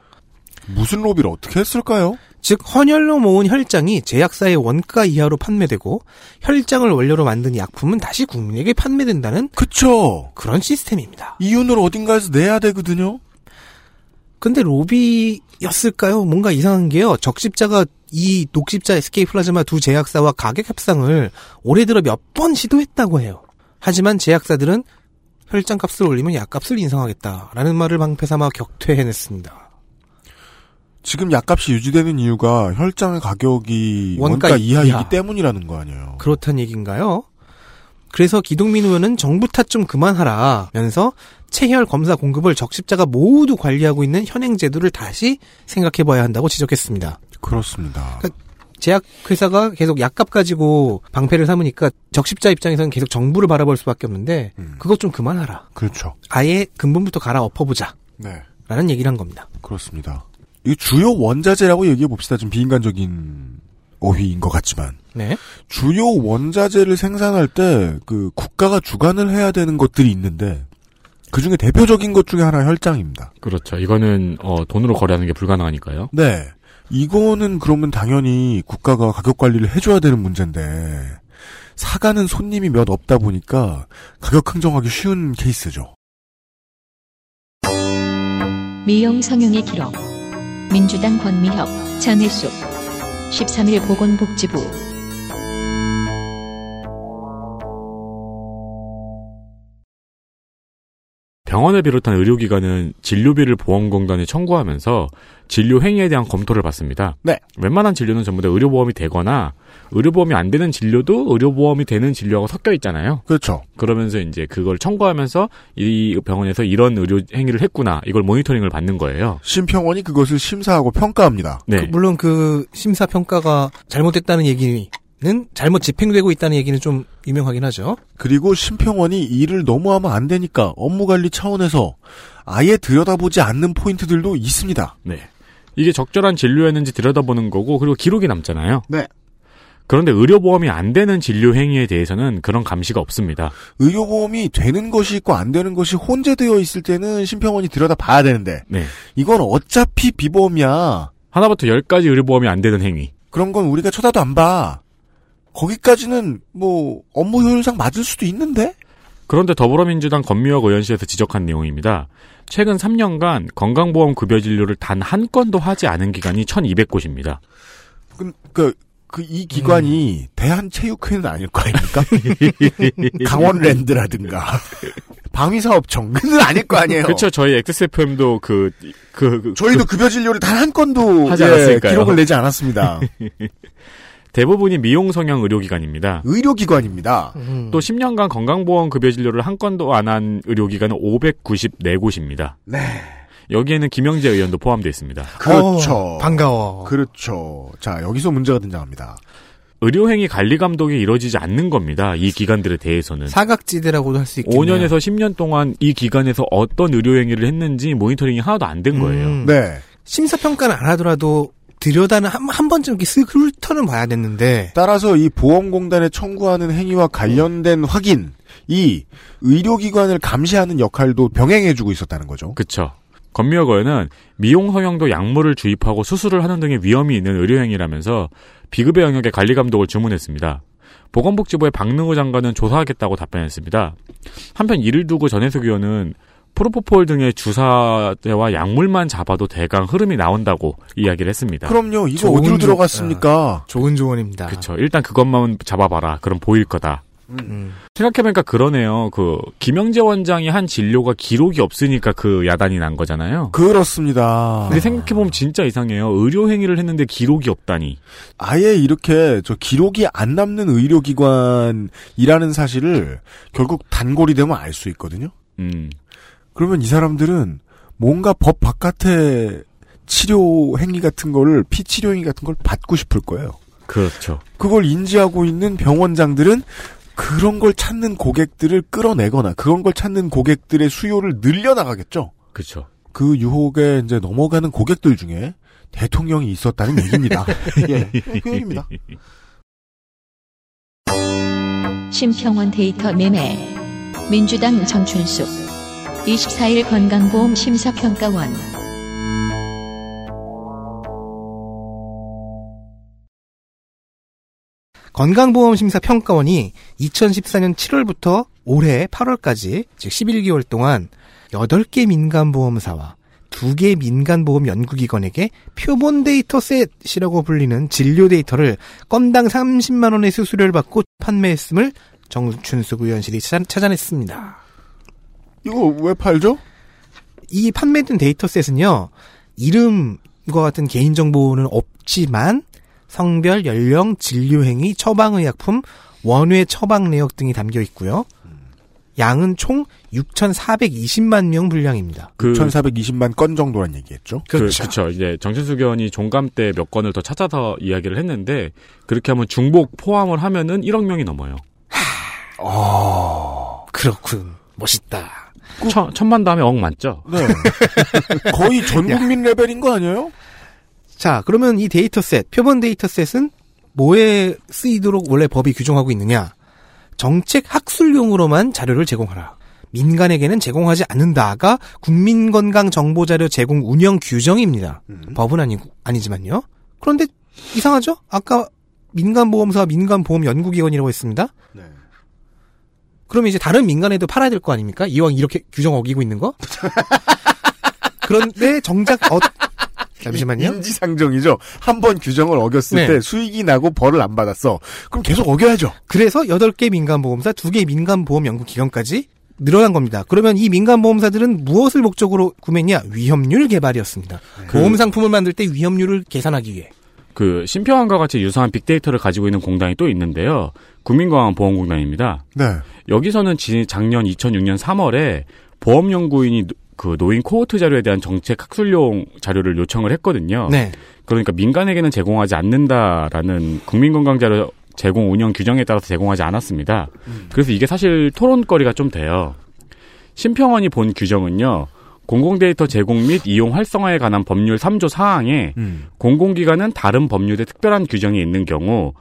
무슨 로비를 어떻게 했을까요? 즉 헌혈로 모은 혈장이 제약사의 원가 이하로 판매되고 혈장을 원료로 만든 약품은 다시 국민에게 판매된다는 그쵸. 그런 시스템입니다. 이윤을 어딘가에서 내야 되거든요? 근데 로비였을까요? 뭔가 이상한 게요. 적십자가 이 녹십자 SK 플라즈마 두 제약사와 가격 협상을 올해 들어 몇 번 시도했다고 해요. 하지만 제약사들은 혈장 값을 올리면 약값을 인상하겠다라는 말을 방패 삼아 격퇴해냈습니다. 지금 약값이 유지되는 이유가 혈장의 가격이 원가 원가, 이하이기 이하. 때문이라는 거 아니에요. 그렇단 얘기인가요? 그래서 기동민 의원은 정부 탓 좀 그만하라면서 체혈 검사 공급을 적십자가 모두 관리하고 있는 현행 제도를 다시 생각해봐야 한다고 지적했습니다. 그렇습니다. 제약회사가 계속 약값 가지고 방패를 삼으니까 적십자 입장에서는 계속 정부를 바라볼 수밖에 없는데 음. 그것 좀 그만하라. 그렇죠. 아예 근본부터 갈아 엎어보자. 네. 라는 얘기를 한 겁니다. 그렇습니다. 이 주요 원자재라고 얘기해 봅시다. 좀 비인간적인 어휘인 것 같지만. 네. 주요 원자재를 생산할 때 그 국가가 주관을 해야 되는 것들이 있는데 그 중에 대표적인 것 중에 하나 혈장입니다. 그렇죠. 이거는 어, 돈으로 거래하는 게 불가능하니까요. 네. 이거는 그러면 당연히 국가가 가격 관리를 해줘야 되는 문제인데 사가는 손님이 몇 없다 보니까 가격 흥정하기 쉬운 케이스죠. 미용 성형의 기록. 민주당 권미혁, 장혜숙. 13일 보건복지부. 병원을 비롯한 의료기관은 진료비를 보험공단에 청구하면서 진료 행위에 대한 검토를 받습니다. 네. 웬만한 진료는 전부 다 의료보험이 되거나 의료보험이 안 되는 진료도 의료보험이 되는 진료하고 섞여 있잖아요. 그렇죠. 그러면서 이제 그걸 청구하면서 이 병원에서 이런 의료 행위를 했구나 이걸 모니터링을 받는 거예요. 심평원이 그것을 심사하고 평가합니다. 네. 그 물론 그 심사 평가가 잘못됐다는 얘기는 잘못 집행되고 있다는 얘기는 좀 유명하긴 하죠. 그리고 심평원이 일을 너무 하면 안 되니까 업무 관리 차원에서 아예 들여다보지 않는 포인트들도 있습니다. 네. 이게 적절한 진료였는지 들여다보는 거고 그리고 기록이 남잖아요. 네. 그런데 의료보험이 안 되는 진료 행위에 대해서는 그런 감시가 없습니다. 의료보험이 되는 것이 있고 안 되는 것이 혼재되어 있을 때는 심평원이 들여다 봐야 되는데 네. 이건 어차피 비보험이야. 하나부터 열까지 의료보험이 안 되는 행위. 그런 건 우리가 쳐다도 안 봐. 거기까지는 뭐 업무 효율상 맞을 수도 있는데 그런데 더불어민주당 권미혁 의원실에서 지적한 내용입니다. 최근 3년간 건강보험 급여 진료를 단 한 건도 하지 않은 기간이 1,200곳입니다. 그, 그, 그, 이 기관이 대한체육회는 아닐 거 아닙니까? 강원랜드라든가. 방위사업청은 아닐 거 아니에요. 그렇죠. 저희 XSFM도 그, 그, 그 저희도 급여 진료를 단 한 건도 하지 예, 않았으니까요. 기록을 내지 않았습니다. 대부분이 미용 성형 의료기관입니다. 의료기관입니다. 또 10년간 건강보험 급여 진료를 한 건도 안 한 의료기관은 594곳입니다. 네. 여기에는 김영재 의원도 포함되어 있습니다. 그렇죠. 어, 반가워. 그렇죠. 자, 여기서 문제가 등장합니다. 의료행위 관리 감독이 이루어지지 않는 겁니다. 이 기관들에 대해서는. 사각지대라고도 할 수 있겠네요. 5년에서 10년 동안 이 기관에서 어떤 의료행위를 했는지 모니터링이 하나도 안 된 거예요. 음. 네. 심사평가는 안 하더라도 들여다는 한, 한 번쯤 이렇게 쓱 훑어는 봐야 됐는데 따라서 이 보험공단에 청구하는 행위와 관련된 확인, 이 의료기관을 감시하는 역할도 병행해주고 있었다는 거죠. 그쵸. 권미혁 의원은 미용 성형도 약물을 주입하고 수술을 하는 등의 위험이 있는 의료행위라면서 비급여 영역의 관리 감독을 주문했습니다. 보건복지부의 박능호 장관은 조사하겠다고 답변했습니다. 한편 이를 두고 전혜숙 의원은 프로포폴 등의 주사제와 약물만 잡아도 대강 흐름이 나온다고 이야기를 했습니다. 그럼요. 이거 어디로 조- 들어갔습니까? 좋은 조언입니다. 그쵸. 일단 그것만 잡아봐라. 그럼 보일 거다. 음. 생각해보니까 그러네요. 그 김영재 원장이 한 진료가 기록이 없으니까 그 야단이 난 거잖아요. 그렇습니다. 근데 생각해보면 진짜 이상해요. 의료 행위를 했는데 기록이 없다니. 아예 이렇게 저 기록이 안 남는 의료기관이라는 사실을 결국 단골이 되면 알 수 있거든요. 음. 그러면 이 사람들은 뭔가 법 바깥의 치료 행위 같은 거를 피치료 행위 같은 걸 받고 싶을 거예요. 그렇죠. 그걸 인지하고 있는 병원장들은 그런 걸 찾는 고객들을 끌어내거나 그런 걸 찾는 고객들의 수요를 늘려나가겠죠. 그렇죠. 그 유혹에 이제 넘어가는 고객들 중에 대통령이 있었다는 얘기입니다. 예, 그 얘기입니다. 심평원 데이터 매매. 민주당 정춘숙. 24일 건강보험 심사평가원. 건강보험 심사평가원이 2014년 7월부터 올해 8월까지 즉 11개월 동안 8개 민간보험사와 2개 민간보험 연구기관에게 표본 data set이라고 불리는 진료 데이터를 건당 30만 원의 수수료를 받고 판매했음을 정춘숙 의원실이 찾아- 찾아냈습니다. 이거 왜 팔죠? 이 판매된 데이터셋은요, 이름과 같은 개인정보는 없지만, 성별, 연령, 진료행위, 처방의약품, 원외 처방 내역 등이 담겨 있고요. 양은 총 6,420만 명 분량입니다. 그, 1420만 건 정도란 얘기했죠. 그, 그쵸. 이제 정신수 의원이 종감 때 몇 건을 더 찾아서 이야기를 했는데, 그렇게 하면 중복 포함을 하면은 1억 명이 넘어요. 그렇군. 멋있다. 천, 천만 다음에 억 맞죠? 네. 거의 전 국민 레벨인 거 아니에요? 자, 그러면 이 data set, 표본 data set은 뭐에 쓰이도록 원래 법이 규정하고 있느냐? 정책 학술용으로만 자료를 제공하라. 민간에게는 제공하지 않는다가 국민건강정보자료 제공 운영 규정입니다. 법은 아니고 아니지만요. 그런데 이상하죠? 아까 민간보험사와 민간보험연구기관이라고 했습니다. 그러면 이제 다른 민간에도 팔아야 될 거 아닙니까? 이왕 이렇게 규정 어기고 있는 거? 그런데 정작 어, 잠시만요. 인지상정이죠. 한 번 규정을 어겼을 네. 때 수익이 나고 벌을 안 받았어. 그럼 계속 어겨야죠. 그래서 8개 민간보험사, 2개 민간보험연구기관까지 늘어난 겁니다. 그러면 이 민간보험사들은 무엇을 목적으로 구매했냐? 위험률 개발이었습니다. 보험 상품을 만들 때 위험률을 계산하기 위해. 그 심평원과 같이 유사한 빅데이터를 가지고 있는 공단이 또 있는데요. 국민건강보험공단입니다. 네. 여기서는 지- 작년 2006년 3월에 보험연구원이 노- 그 노인 코호트 자료에 대한 정책 학술용 자료를 요청을 했거든요. 네. 그러니까 민간에게는 제공하지 않는다라는 국민건강 자료 제공 운영 규정에 따라서 제공하지 않았습니다. 그래서 이게 사실 토론거리가 좀 돼요. 심평원이 본 규정은요. 공공데이터 제공 및 이용 활성화에 관한 법률 3조 사항에 음. 공공기관은 다른 법률에 특별한 규정이 있는 경우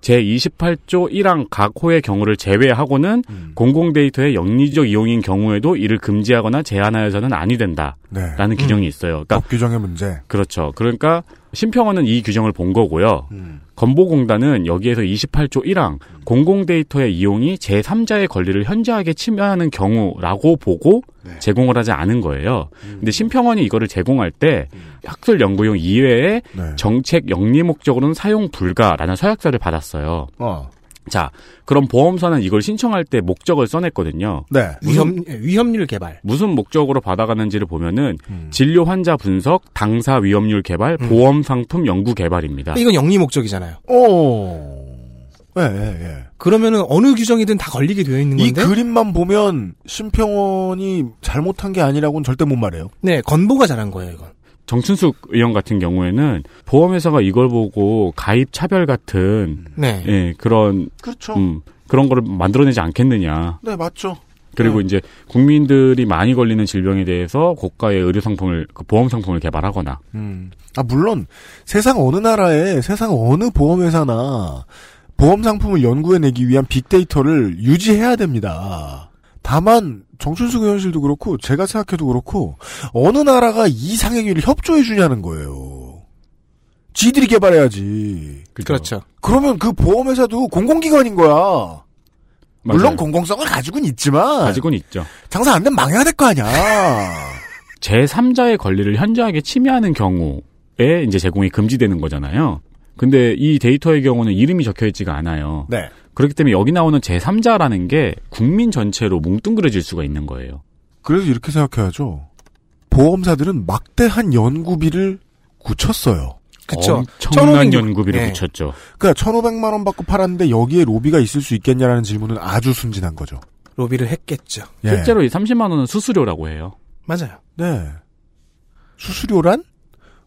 제28조 1항 각 호의 경우를 제외하고는 공공 데이터의 영리적 이용인 경우에도 이를 금지하거나 제한하여서는 아니 된다라는 네. 규정이 있어요. 그러니까 법 규정의 문제. 그렇죠. 그러니까 심평원은 이 규정을 본 거고요. 건보공단은 여기에서 28조 1항 공공 데이터의 이용이 제3자의 권리를 현저하게 침해하는 경우라고 보고 제공을 하지 않은 거예요. 근데 심평원이 이거를 제공할 때 학술 연구용 이외에 네. 정책 영리 목적으로는 사용 불가라는 서약서를 받았어요. 어. 자, 그럼 보험사는 이걸 신청할 때 목적을 써냈거든요. 네. 위험, 위험률 개발. 무슨 목적으로 받아가는지를 보면은 음. 진료 환자 분석, 당사 위험률 개발, 보험 상품 연구 개발입니다. 이건 영리 목적이잖아요. 오. 예, 예, 예. 그러면은 어느 규정이든 다 걸리게 되어 있는 이 건데. 그림만 보면 심평원이 잘못한 게 아니라고는 절대 못 말해요. 네, 건보가 잘한 거예요, 이건. 정춘숙 의원 같은 경우에는 보험회사가 이걸 보고 가입 차별 같은 네. 예, 그런 그렇죠. 음, 그런 거를 만들어내지 않겠느냐. 네, 맞죠. 그리고 이제 국민들이 많이 걸리는 질병에 대해서 고가의 의료 상품을 그 보험 상품을 개발하거나 음. 아, 물론 세상 어느 나라에 세상 어느 보험회사나 보험 상품을 연구해내기 위한 빅데이터를 유지해야 됩니다. 다만 정춘숙 의원실도 그렇고 제가 생각해도 그렇고 어느 나라가 이 상행위를 협조해 주냐는 거예요. 지들이 개발해야지. 그렇죠. 그러면 그 보험회사도 공공기관인 거야. 물론 맞아요. 공공성을 가지고는 있지만 가지고는 있죠. 장사 안 되면 망해야 될 거 아니야. 제3자의 권리를 현저하게 침해하는 경우에 이제 제공이 금지되는 거잖아요. 근데 이 데이터의 경우는 이름이 적혀 있지가 않아요. 네. 그렇기 때문에 여기 나오는 제3자라는 게 국민 전체로 뭉뚱그려질 수가 있는 거예요. 그래서 이렇게 생각해야죠. 보험사들은 막대한 연구비를 굳혔어요. 그쵸. 엄청난 1500 연구비를 네. 붙였죠. 그러니까 1,500만 원 받고 팔았는데 여기에 로비가 있을 수 있겠냐라는 질문은 아주 순진한 거죠. 로비를 했겠죠. 예. 실제로 이 30만 원은 수수료라고 해요. 맞아요. 네. 수수료란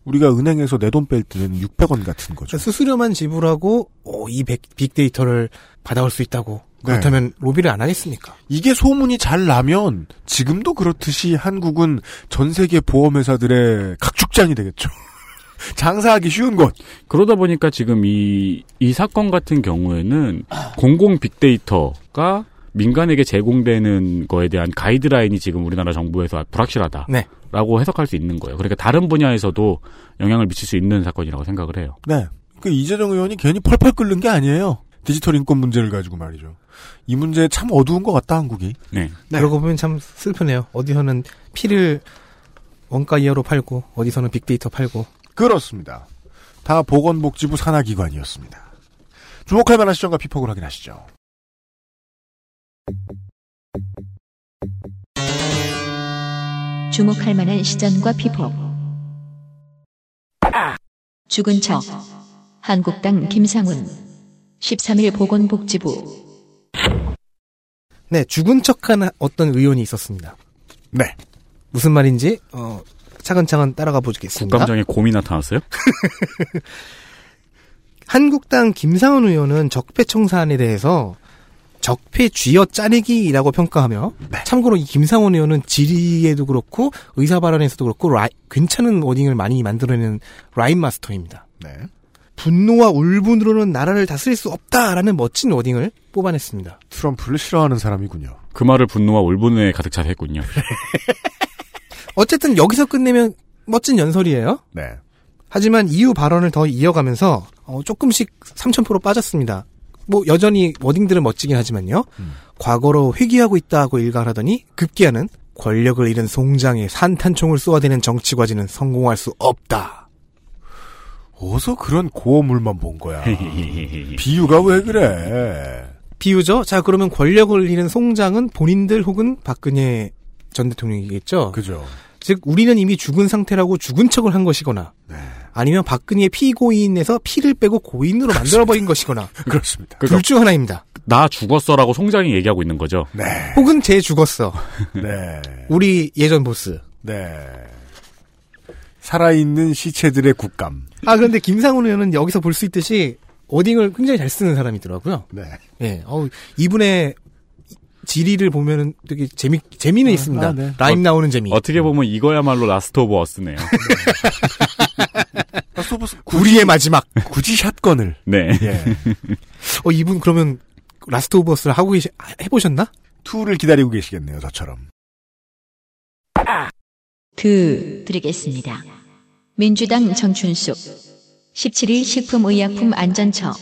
우리가 은행에서 내 돈 뺄 때는 600원 같은 거죠. 수수료만 지불하고 오, 이 백- 빅데이터를 받아올 수 있다고. 네. 그렇다면 로비를 안 하겠습니까? 이게 소문이 잘 나면 지금도 그렇듯이 한국은 전 세계 보험회사들의 각축장이 되겠죠. 장사하기 쉬운 곳. 그러다 보니까 지금 이, 이 사건 같은 경우에는 공공 빅데이터가 민간에게 제공되는 거에 대한 가이드라인이 지금 우리나라 정부에서 불확실하다. 네. 라고 해석할 수 있는 거예요. 그러니까 다른 분야에서도 영향을 미칠 수 있는 사건이라고 생각을 해요. 네. 그 이재정 의원이 괜히 펄펄 끓는 게 아니에요. 디지털 인권 문제를 가지고 말이죠. 이 문제 참 어두운 것 같다 한국이. 네. 그러고 보면 참 슬프네요. 어디서는 피를 원가 이하로 팔고 어디서는 빅데이터 팔고 그렇습니다. 다 보건복지부 산하기관이었습니다. 주목할 만한 시점과 피폭을 확인하시죠. 주목할 만한 시전과 피폭. 죽은 척. 한국당 김상훈. 13일 보건복지부. 네 죽은 척한 어떤 의원이 있었습니다. 네. 무슨 말인지 어, 차근차근 따라가 보겠습니다. 국감장에 곰이 나타났어요? 한국당 김상훈 의원은 적폐청산에 대해서 적폐 쥐어 짜내기라고 평가하며 참고로 이 김상훈 의원은 질의에도 그렇고 의사 발언에서도 그렇고 라이- 괜찮은 워딩을 많이 만들어내는 라인 마스터입니다. 네. 분노와 울분으로는 나라를 다스릴 수 없다라는 멋진 워딩을 뽑아냈습니다. 트럼프를 싫어하는 사람이군요. 그 말을 분노와 울분에 가득 차게 했군요. 어쨌든 여기서 끝내면 멋진 연설이에요. 네. 하지만 이후 발언을 더 이어가면서 어, 조금씩 3,000% 빠졌습니다. 뭐 여전히 워딩들은 멋지긴 하지만요. 과거로 회귀하고 있다고 일갈하더니 급기야는 권력을 잃은 송장에 산탄총을 쏘아대는 정치 과제는 성공할 수 없다. 어서 그런 고어물만 본 거야. 비유가 왜 그래? 비유죠. 자 그러면 권력을 잃은 송장은 본인들 혹은 박근혜 전 대통령이겠죠. 그죠. 즉 우리는 이미 죽은 상태라고 죽은 척을 한 것이거나 아니면 박근혜 피고인에서 피를 빼고 고인으로 만들어버린 것이거나 그렇습니다. 둘 중 하나입니다. 나 죽었어라고 송장이 얘기하고 있는 거죠. 네. 혹은 쟤 죽었어. 네. 우리 예전 보스. 네. 살아있는 시체들의 국감. 아 그런데 김상훈 의원은 여기서 볼 수 있듯이 wording을 굉장히 잘 쓰는 사람이더라고요. 네. 예. 어 이분의 질의를 보면은 되게 재미 재미는 있습니다. 아, 네. rhyme 어, 나오는 재미. 어떻게 보면 이거야말로 Last of Us네요. 우리의 마지막. 굳이 shotgun을. 네. 예. 어 이분 그러면 Last of Us를 하고 계시 해보셨나? Two를 기다리고 계시겠네요, 저처럼. 그 드리겠습니다. 민주당 정춘숙 17일 식품의약품 안전처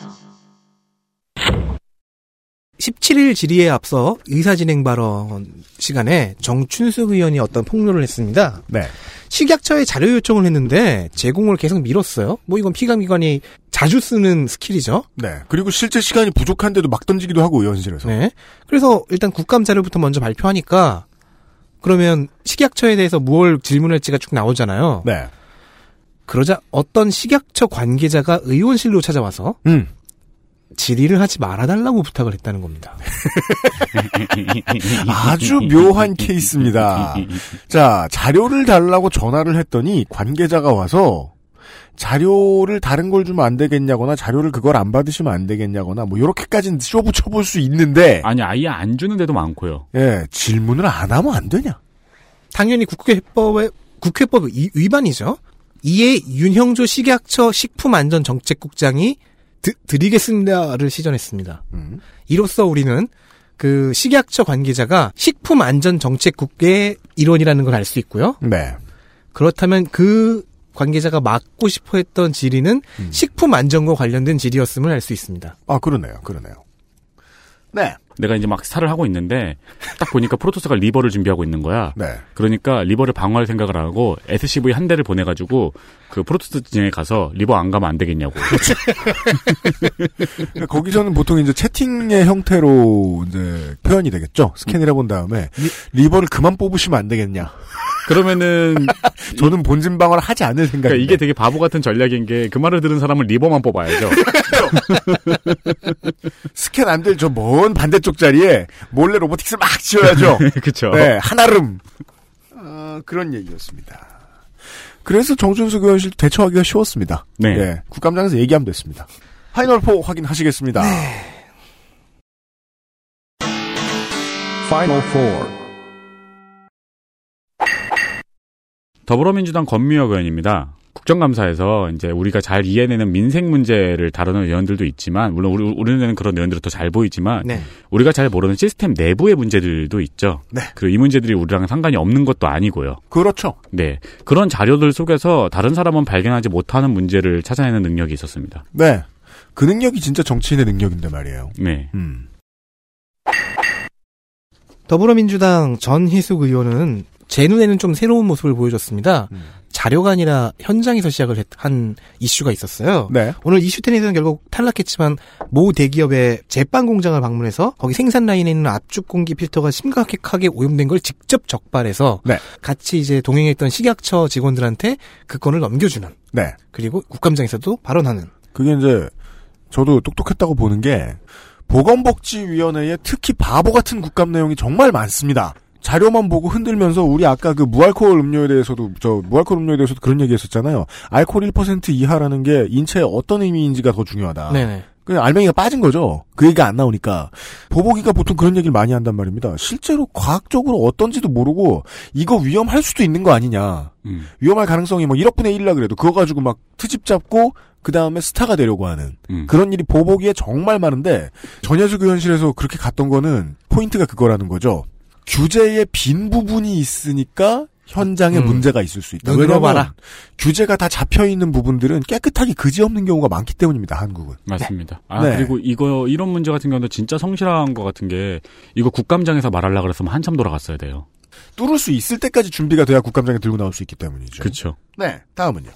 17일 질의에 앞서 의사진행 발언 시간에 정춘숙 의원이 어떤 폭로를 했습니다. 네. 식약처에 자료 요청을 했는데 제공을 계속 미뤘어요. 뭐 이건 피감기관이 자주 쓰는 skill이죠. 네. 그리고 실제 시간이 부족한데도 막 던지기도 하고, 의원실에서. 네. 그래서 일단 국감 자료부터 먼저 발표하니까 그러면 식약처에 대해서 무얼 질문할지가 쭉 나오잖아요. 네. 그러자 어떤 식약처 관계자가 의원실로 찾아와서 음. 질의를 하지 말아달라고 부탁을 했다는 겁니다. 아주 묘한 케이스입니다. 자, 자료를 달라고 전화를 했더니 관계자가 와서 자료를 다른 걸 주면 안 되겠냐거나 자료를 그걸 안 받으시면 안 되겠냐거나 뭐 이렇게까지는 쇼부 쳐볼 수 있는데 아니 아예 안 주는 데도 많고요. 예, 질문을 안 하면 안 되냐? 당연히 국회법의 국회법 위- 위반이죠. 이에 윤형조 식약처 식품안전정책국장이 드, 드리겠습니다를 시전했습니다. 음. 이로써 우리는 그 식약처 관계자가 식품안전정책국의 일원이라는 걸 알 수 있고요. 네. 그렇다면 그 관계자가 막고 싶어 했던 질의는 음. 식품 안전과 관련된 질의였음을 알 수 있습니다. 아, 그러네요. 그러네요. 네. 내가 이제 막 스타를 하고 있는데 딱 보니까 프로토스가 리버를 준비하고 있는 거야. 네. 그러니까 리버를 방어할 생각을 안 하고 SCV 한 대를 보내가지고 그 프로토스 진영에 가서 리버 안 가면 안 되겠냐고. 거기서는 보통 이제 채팅의 형태로 이제 표현이 되겠죠. 스캔을 해본 다음에 리버를 그만 뽑으시면 안 되겠냐. 그러면은 저는 본진 방어를 하지 않을 생각입니다. 그러니까 이게 되게 바보 같은 전략인 게 그 말을 들은 사람은 리버만 뽑아야죠. 스캔 안 될 저 먼 반대쪽 자리에 몰래 robotics 막 지어야죠. 그쵸. 네, 한아름. 어, 그런 얘기였습니다. 그래서 정춘숙 의원실 대처하기가 쉬웠습니다. 네. 예, 국감장에서 얘기하면 됐습니다. 파이널4 확인하시겠습니다. Final Four. 더불어민주당 권미혁 의원입니다. 국정감사에서 이제 우리가 잘 이해내는 민생 문제를 다루는 의원들도 있지만 물론 우리 우리는 그런 의원들이 더잘 보이지만 네. 우리가 잘 모르는 시스템 내부의 문제들도 있죠. 네. 그리고 이 문제들이 우리랑 상관이 없는 것도 아니고요. 그렇죠. 네. 그런 자료들 속에서 다른 사람은 발견하지 못하는 문제를 찾아내는 능력이 있었습니다. 네. 그 능력이 진짜 정치인의 능력인데 말이에요. 네. 음. 더불어민주당 전희숙 의원은 제 눈에는 좀 새로운 모습을 보여줬습니다. 자료가 아니라 현장에서 시작을 했- 한 이슈가 있었어요. 네. 오늘 이슈 텐에서는 결국 탈락했지만 모 대기업의 제빵 공장을 방문해서 거기 생산 라인에 있는 압축 공기 필터가 심각하게 오염된 걸 직접 적발해서 네. 같이 이제 동행했던 식약처 직원들한테 그 건을 넘겨주는 네. 그리고 국감장에서도 발언하는 그게 이제 저도 똑똑했다고 보는 게 보건복지위원회에 특히 바보 같은 국감 내용이 정말 많습니다. 자료만 보고 흔들면서 우리 아까 그 무알코올 음료에 대해서도 저 무알코올 음료에 대해서도 그런 얘기했었잖아요. 알코올 1% 이하라는 게 인체에 어떤 의미인지가 더 중요하다. 네네. 그냥 알맹이가 빠진 거죠. 그 얘기가 안 나오니까. 보복이가 보통 그런 얘기를 많이 한단 말입니다. 실제로 과학적으로 어떤지도 모르고 이거 위험할 수도 있는 거 아니냐. 음. 위험할 가능성이 뭐 1억 분의 1라 그래도 그거 가지고 막 트집 잡고 그 다음에 스타가 되려고 하는 음. 그런 일이 보복이에 정말 많은데 전야주 교현실에서 그렇게 갔던 거는 포인트가 그거라는 거죠. 규제의 빈 부분이 있으니까 현장에 음. 문제가 있을 수 있다. 왜냐면 봐라. 규제가 다 잡혀 있는 부분들은 깨끗하게 그지 없는 경우가 많기 때문입니다. 한국은. 맞습니다. 아 네. 그리고 이거 이런 문제 같은 경우는 진짜 성실한 것 같은 게 이거 국감장에서 말하려 그랬으면 한참 돌아갔어야 돼요. 뚫을 수 있을 때까지 준비가 돼야 국감장에 들고 나올 수 있기 때문이죠. 그렇죠. 네. 다음은요.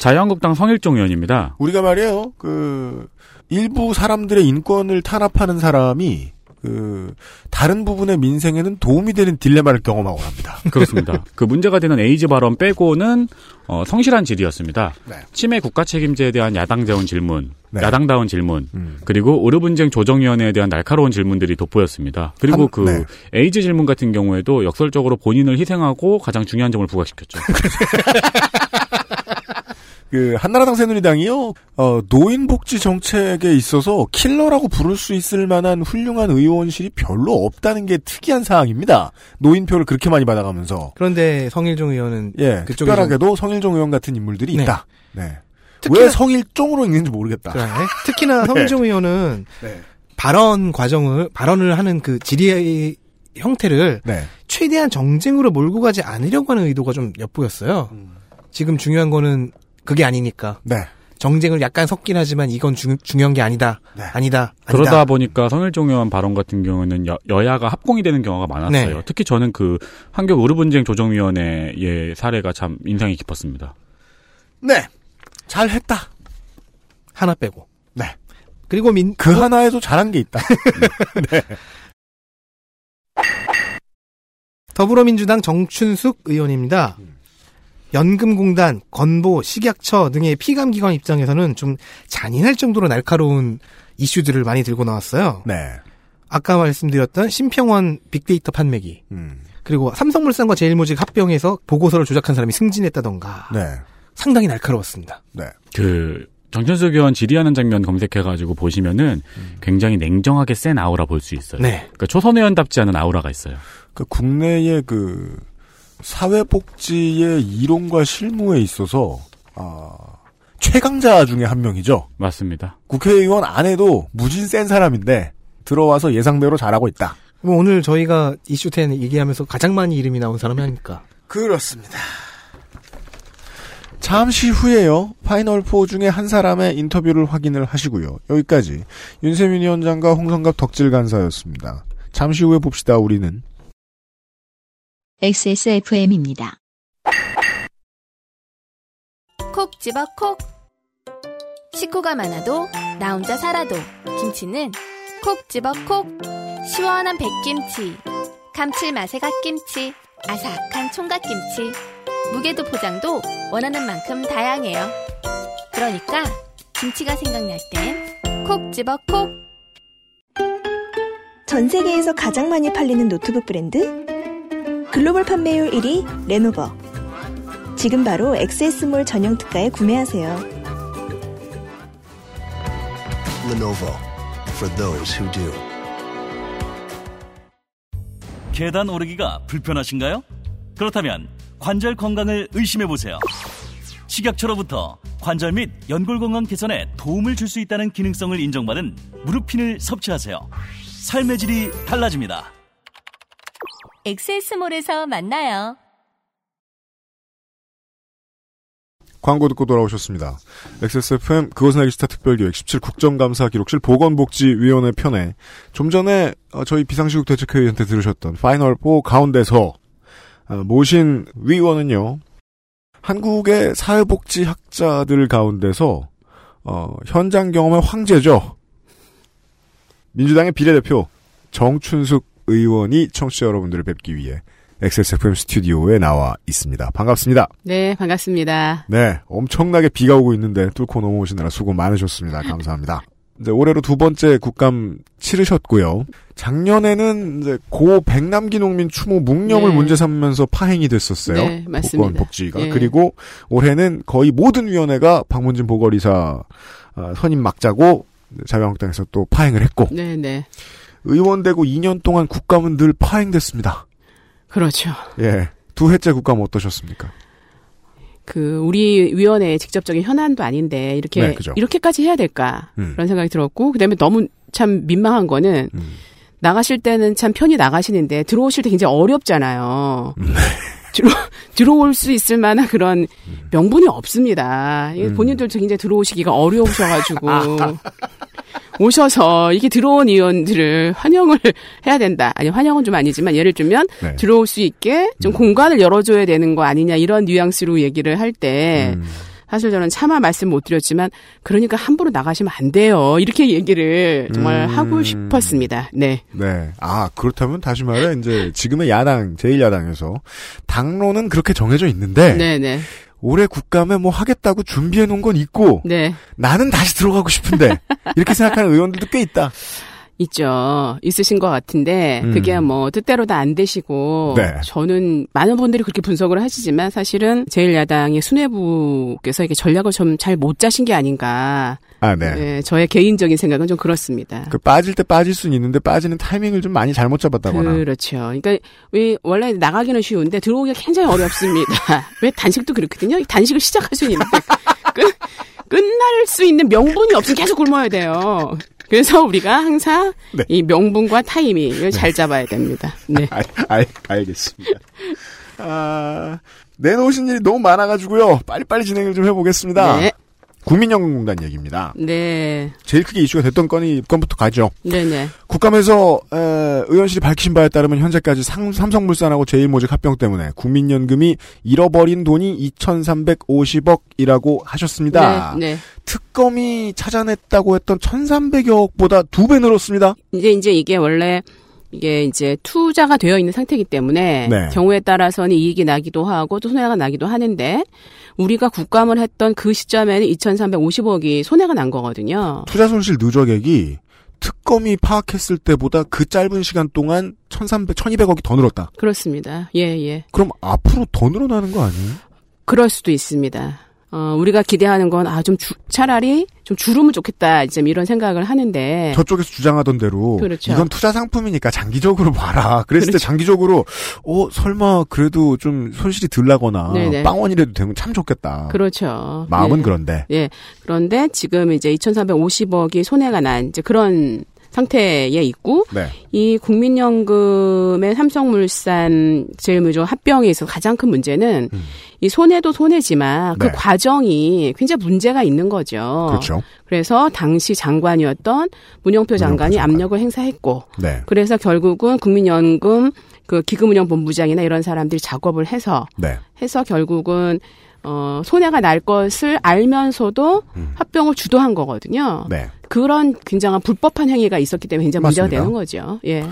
자유한국당 성일종 의원입니다. 우리가 말이에요. 그 일부 사람들의 인권을 탄압하는 사람이 그 다른 부분의 민생에는 도움이 되는 딜레마를 경험하고 합니다. 그렇습니다. 그 문제가 되는 에이즈 발언 빼고는 어, 성실한 질의였습니다. 네. 치매 국가 책임제에 대한 야당다운 질문, 네. 야당다운 질문, 음. 그리고 의료분쟁 조정위원회에 대한 날카로운 질문들이 돋보였습니다. 그리고 한- 그 네. 에이즈 질문 같은 경우에도 역설적으로 본인을 희생하고 가장 중요한 점을 부각시켰죠. 그 한나라당 새누리당이요. 어, 노인 복지 정책에 있어서 킬러라고 부를 수 있을 만한 훌륭한 의원실이 별로 없다는 게 특이한 사항입니다. 노인표를 그렇게 많이 받아가면서 그런데 성일종 의원은 예, 그쪽에 특별하게도 성일종 의원 같은 인물들이 네. 있다. 네. 특히나- 왜 성일종으로 읽는지 모르겠다. 그래. 특히나 성일종 의원은 네. 발언 과정을 발언을 하는 그 질의의 형태를 네. 최대한 정쟁으로 몰고 가지 않으려고 하는 의도가 좀 엿보였어요. 지금 중요한 거는 그게 아니니까. 네. 정쟁을 약간 섞긴 하지만 이건 중, 중요한 게 아니다. 네. 아니다. 아니다. 그러다 보니까 성일종 의원 발언 같은 경우는 여, 여야가 합공이 되는 경우가 많았어요. 네. 특히 저는 그 한국 의료분쟁 조정위원회의 사례가 참 인상이 깊었습니다. 네. 잘 했다. 하나 빼고. 네. 그리고 민그 하나에도 잘한 게 있다. 더불어민주당 정춘숙 의원입니다. 연금공단, 건보, 식약처 등의 피감기관 입장에서는 좀 잔인할 정도로 날카로운 이슈들을 많이 들고 나왔어요. 네. 아까 말씀드렸던 심평원 빅데이터 판매기, 음. 그리고 삼성물산과 제일모직 합병해서 보고서를 조작한 사람이 승진했다던가 네. 상당히 날카로웠습니다. 네. 그 정천수 의원 질의하는 장면 검색해가지고 보시면은 굉장히 냉정하게 센 아우라 볼 수 있어요. 네. 그러니까 초선 의원답지 않은 아우라가 있어요. 그 국내의 그 사회복지의 이론과 실무에 있어서 아, 최강자 중에 한 명이죠. 맞습니다. 국회의원 안에도 무진 센 사람인데 들어와서 예상대로 잘하고 있다. 뭐 오늘 저희가 이슈10 얘기하면서 가장 많이 이름이 나온 사람이 아닐까. 그렇습니다. 잠시 후에요. final 4 중에 한 사람의 인터뷰를 확인을 하시고요. 여기까지 윤세민 위원장과 홍성갑 덕질 간사였습니다. 잠시 후에 봅시다. 우리는 XSFM입니다. 콕 집어 콕. 식구가 많아도 나 혼자 살아도 김치는 콕 집어 콕. 시원한 백김치, 감칠맛의 갓김치, 아삭한 총각김치. 무게도 포장도 원하는 만큼 다양해요. 그러니까 김치가 생각날 땐 콕 집어 콕. 전 세계에서 가장 많이 팔리는 노트북 브랜드? 글로벌 판매율 1위 레노버. 지금 바로 XS몰 전용 특가에 구매하세요. Lenovo for those who do. 계단 오르기가 불편하신가요? 그렇다면 관절 건강을 의심해 보세요. 식약처로부터 관절 및 연골 건강 개선에 도움을 줄 수 있다는 기능성을 인정받은 무릎핀을 섭취하세요. 삶의 질이 달라집니다. 엑세스몰에서 만나요. 광고 듣고 돌아오셨습니다. XSFM 그것은 알기 싫다 특별기획 17 국정감사 기록실 보건복지위원회 편에 좀 전에 어, 저희 비상시국 대책회의한테 들으셨던 파이널 4 가운데서 어, 모신 위원은요. 한국의 사회복지학자들 가운데서 어, 현장 경험의 황제죠. 민주당의 비례대표 정춘숙 의원이 청취자 여러분들을 뵙기 위해 XSFM 스튜디오에 나와 있습니다. 반갑습니다. 네, 반갑습니다. 네, 엄청나게 비가 오고 있는데 뚫고 넘어오시느라 수고 많으셨습니다. 감사합니다. 이제 올해로 두 번째 국감 치르셨고요. 작년에는 이제 고 백남기 농민 추모 묵념을 네. 문제 삼으면서 파행이 됐었어요. 네, 맞습니다. 보건복지가 예. 그리고 올해는 거의 모든 위원회가 박문진 보궐이사 아, 선임 막자고 자유한국당에서 또 파행을 했고 네, 네. 의원 되고 2년 동안 국감은 늘 파행됐습니다. 그렇죠. 예. 두 해째 국감 어떠셨습니까? 그 우리 위원회의 직접적인 현안도 아닌데 이렇게 네. 이렇게까지 해야 될까 음. 그런 생각이 들었고 그다음에 너무 참 민망한 거는 음. 나가실 때는 참 편히 나가시는데 들어오실 때 굉장히 어렵잖아요. 음. 들어, 들어올 수 있을 만한 그런 명분이 없습니다. 음. 본인들도 굉장히 들어오시기가 어려우셔가지고 오셔서 이게 들어온 의원들을 환영을 해야 된다. 아니 환영은 좀 아니지만 예를 들면 네. 들어올 수 있게 좀 공간을 열어줘야 되는 거 아니냐 이런 뉘앙스로 얘기를 할때 음. 사실 저는 차마 말씀 못 드렸지만 그러니까 함부로 나가시면 안 돼요. 이렇게 얘기를 정말 음. 하고 싶었습니다. 네. 네. 아, 그렇다면 다시 말해, 이제, 지금의 야당, 제1야당에서, 당론은 그렇게 정해져 있는데, 네, 네. 올해 국감에 뭐 하겠다고 준비해 놓은 건 있고, 네. 나는 다시 들어가고 싶은데, 이렇게 생각하는 의원들도 꽤 있다. 있죠. 있으신 것 같은데 음. 그게 뭐 뜻대로 다 안 되시고 네. 저는 많은 분들이 그렇게 분석을 하시지만 사실은 제1야당의 수뇌부께서 이게 전략을 좀 잘 못 짜신 게 아닌가. 아, 네. 예, 저의 개인적인 생각은 좀 그렇습니다. 그 빠질 때 빠질 수는 있는데, 빠지는 타이밍을 좀 많이 잘못 잡았다거나. 그렇죠. 그러니까 왜 원래 나가기는 쉬운데 들어오기가 굉장히 어렵습니다. 왜 단식도 그렇거든요. 이 단식을 시작할 수 있는데 끝 끝날 수 있는 명분이 없으면 계속 굶어야 돼요. 그래서 우리가 항상 네. 이 명분과 타이밍을 잘 잡아야 됩니다. 네. 알, 알, 알겠습니다. 아, 내놓으신 일이 너무 많아가지고요. 빨리빨리 진행을 좀 해보겠습니다. 네. 국민연금공단 얘기입니다. 네. 제일 크게 이슈가 됐던 건이 건부터 가죠. 네네. 국감에서 에, 의원실이 밝히신 바에 따르면 현재까지 상- 삼성물산하고 제일모직 합병 때문에 국민연금이 잃어버린 돈이 2,350억이라고 하셨습니다. 네, 네. 특검이 찾아냈다고 했던 1,300억보다 두 배 늘었습니다. 이제 이제 이게 원래 이게 이제 투자가 되어 있는 상태이기 때문에 네. 경우에 따라서는 이익이 나기도 하고 또 손해가 나기도 하는데 우리가 국감을 했던 그 시점에는 2,350억이 손해가 난 거거든요. 투자 손실 누적액이 특검이 파악했을 때보다 그 짧은 시간 동안 1,300, 1,200억이 더 늘었다. 그렇습니다. 예, 예. 그럼 앞으로 더 늘어나는 거 아니에요? 그럴 수도 있습니다. 어, 우리가 기대하는 건, 아, 좀 주- 차라리 좀 줄으면 좋겠다, 좀 이런 생각을 하는데. 저쪽에서 주장하던 대로 네. 그렇죠. 이건 투자 상품이니까 장기적으로 봐라. 그랬을 때 그렇죠. 장기적으로 어 설마 그래도 좀 손실이 덜 나거나 네네. 빵원이라도 되면 참 좋겠다. 그렇죠. 마음은 예. 그런데 예. 그런데 지금 이제 2,350억이 손해가 난 이제 그런 상태에 있고 네. 이 국민연금의 삼성물산 제일무조 합병에 있어서 가장 큰 문제는 이 손해도 손해지만 그 음. 네. 과정이 굉장히 문제가 있는 거죠. 그렇죠. 그래서 당시 장관이었던 문영표 장관이 압력을 행사했고 네. 그래서 결국은 국민연금 그 기금운영본부장이나 이런 사람들이 작업을 해서 네. 해서 결국은 어 손해가 날 것을 알면서도 합병을 주도한 거거든요. 음. 네. 그런 굉장한 불법한 행위가 있었기 때문에 굉장히 문제가 맞습니다. 되는 거죠. 예.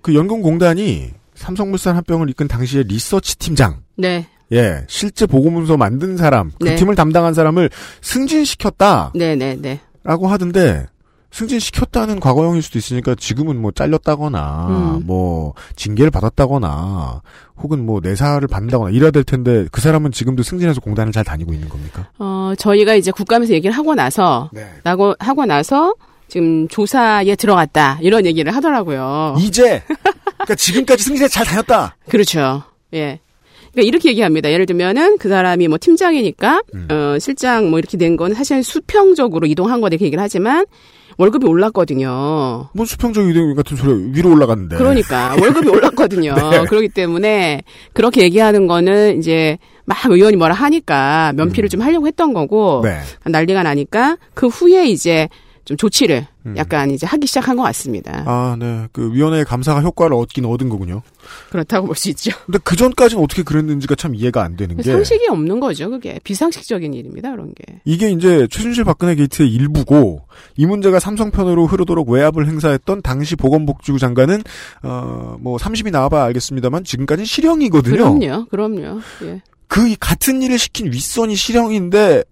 그 연금공단이 삼성물산 합병을 이끈 당시의 리서치 팀장 네. 예, 실제 보고문서 만든 사람, 그 네. 팀을 담당한 사람을 승진시켰다라고 네, 네, 네. 하던데 승진시켰다는 과거형일 수도 있으니까 지금은 뭐 잘렸다거나 음. 뭐 징계를 받았다거나 혹은 뭐 내사를 받는다거나 이래야 될 텐데 그 사람은 지금도 승진해서 공단을 잘 다니고 있는 겁니까? 어, 저희가 이제 국감에서 얘기를 하고 나서 네. 하고 나서 지금 조사에 들어갔다. 이런 얘기를 하더라고요. 이제 그러니까 지금까지 승진해 잘 다녔다. 그렇죠. 예. 그러니까 이렇게 얘기합니다. 예를 들면은 그 사람이 뭐 팀장이니까 음. 어 실장 뭐 이렇게 된 건 사실 수평적으로 이동한 거다 이렇게 얘기를 하지만 월급이 올랐거든요. 뭔 수평적 이동 같은 소리 위로 올라갔는데. 그러니까 월급이 올랐거든요. 네. 그렇기 때문에 그렇게 얘기하는 거는 이제 막 의원이 뭐라 하니까 면피를 좀 하려고 했던 거고 네. 난리가 나니까 그 후에 이제 좀 조치를 음. 약간 이제 하기 시작한 것 같습니다. 아, 네. 그 위원회의 감사가 효과를 얻긴 얻은 거군요. 그렇다고 볼 수 있죠. 근데 그 전까지는 어떻게 그랬는지가 참 이해가 안 되는 게 상식이 없는 거죠. 그게 비상식적인 일입니다. 그런 게. 이게 이제 최순실 박근혜 게이트의 일부고 이 문제가 삼성 편으로 흐르도록 외압을 행사했던 당시 보건복지부 장관은 어뭐 30이 나와봐야 알겠습니다만 지금까지는 실형이거든요. 그럼요. 그럼요. 예. 그이 같은 일을 시킨 윗선이 실형인데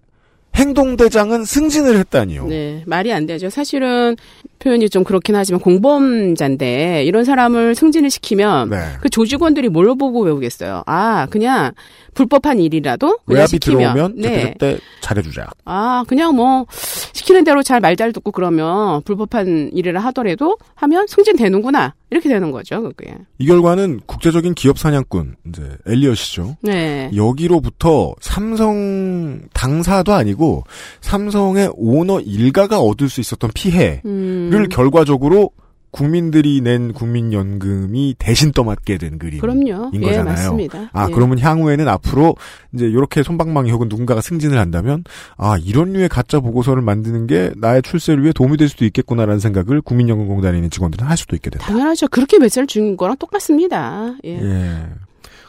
행동대장은 승진을 했다니요. 네, 말이 안 되죠. 사실은 표현이 좀 그렇긴 하지만 공범자인데 이런 사람을 승진을 시키면 네. 그 조직원들이 뭘로 보고 외우겠어요. 아, 그냥 불법한 일이라도 그냥 시키면 들어오면 네. 그때 잘해주자. 아, 그냥 뭐 시키는 대로 잘 말 잘 듣고 그러면 불법한 일이라 하더라도 하면 승진되는구나. 이렇게 되는 거죠, 그게. 이 결과는 국제적인 기업 사냥꾼 이제 엘리엇이죠. 네. 여기로부터 삼성 당사도 아니고 삼성의 오너 일가가 얻을 수 있었던 피해를 음. 결과적으로 국민들이 낸 국민연금이 대신 떠맡게 된 그림인 그럼요. 예, 거잖아요. 맞습니다. 아 예. 그러면 향후에는 앞으로 이제 이렇게 손방망이 혹은 누군가가 승진을 한다면 아 이런 류의 가짜 보고서를 만드는 게 나의 출세를 위해 도움이 될 수도 있겠구나라는 생각을 국민연금공단에 있는 직원들은 할 수도 있게 된다. 당연하죠. 그렇게 몇살 중인 거랑 똑같습니다. 예. 예.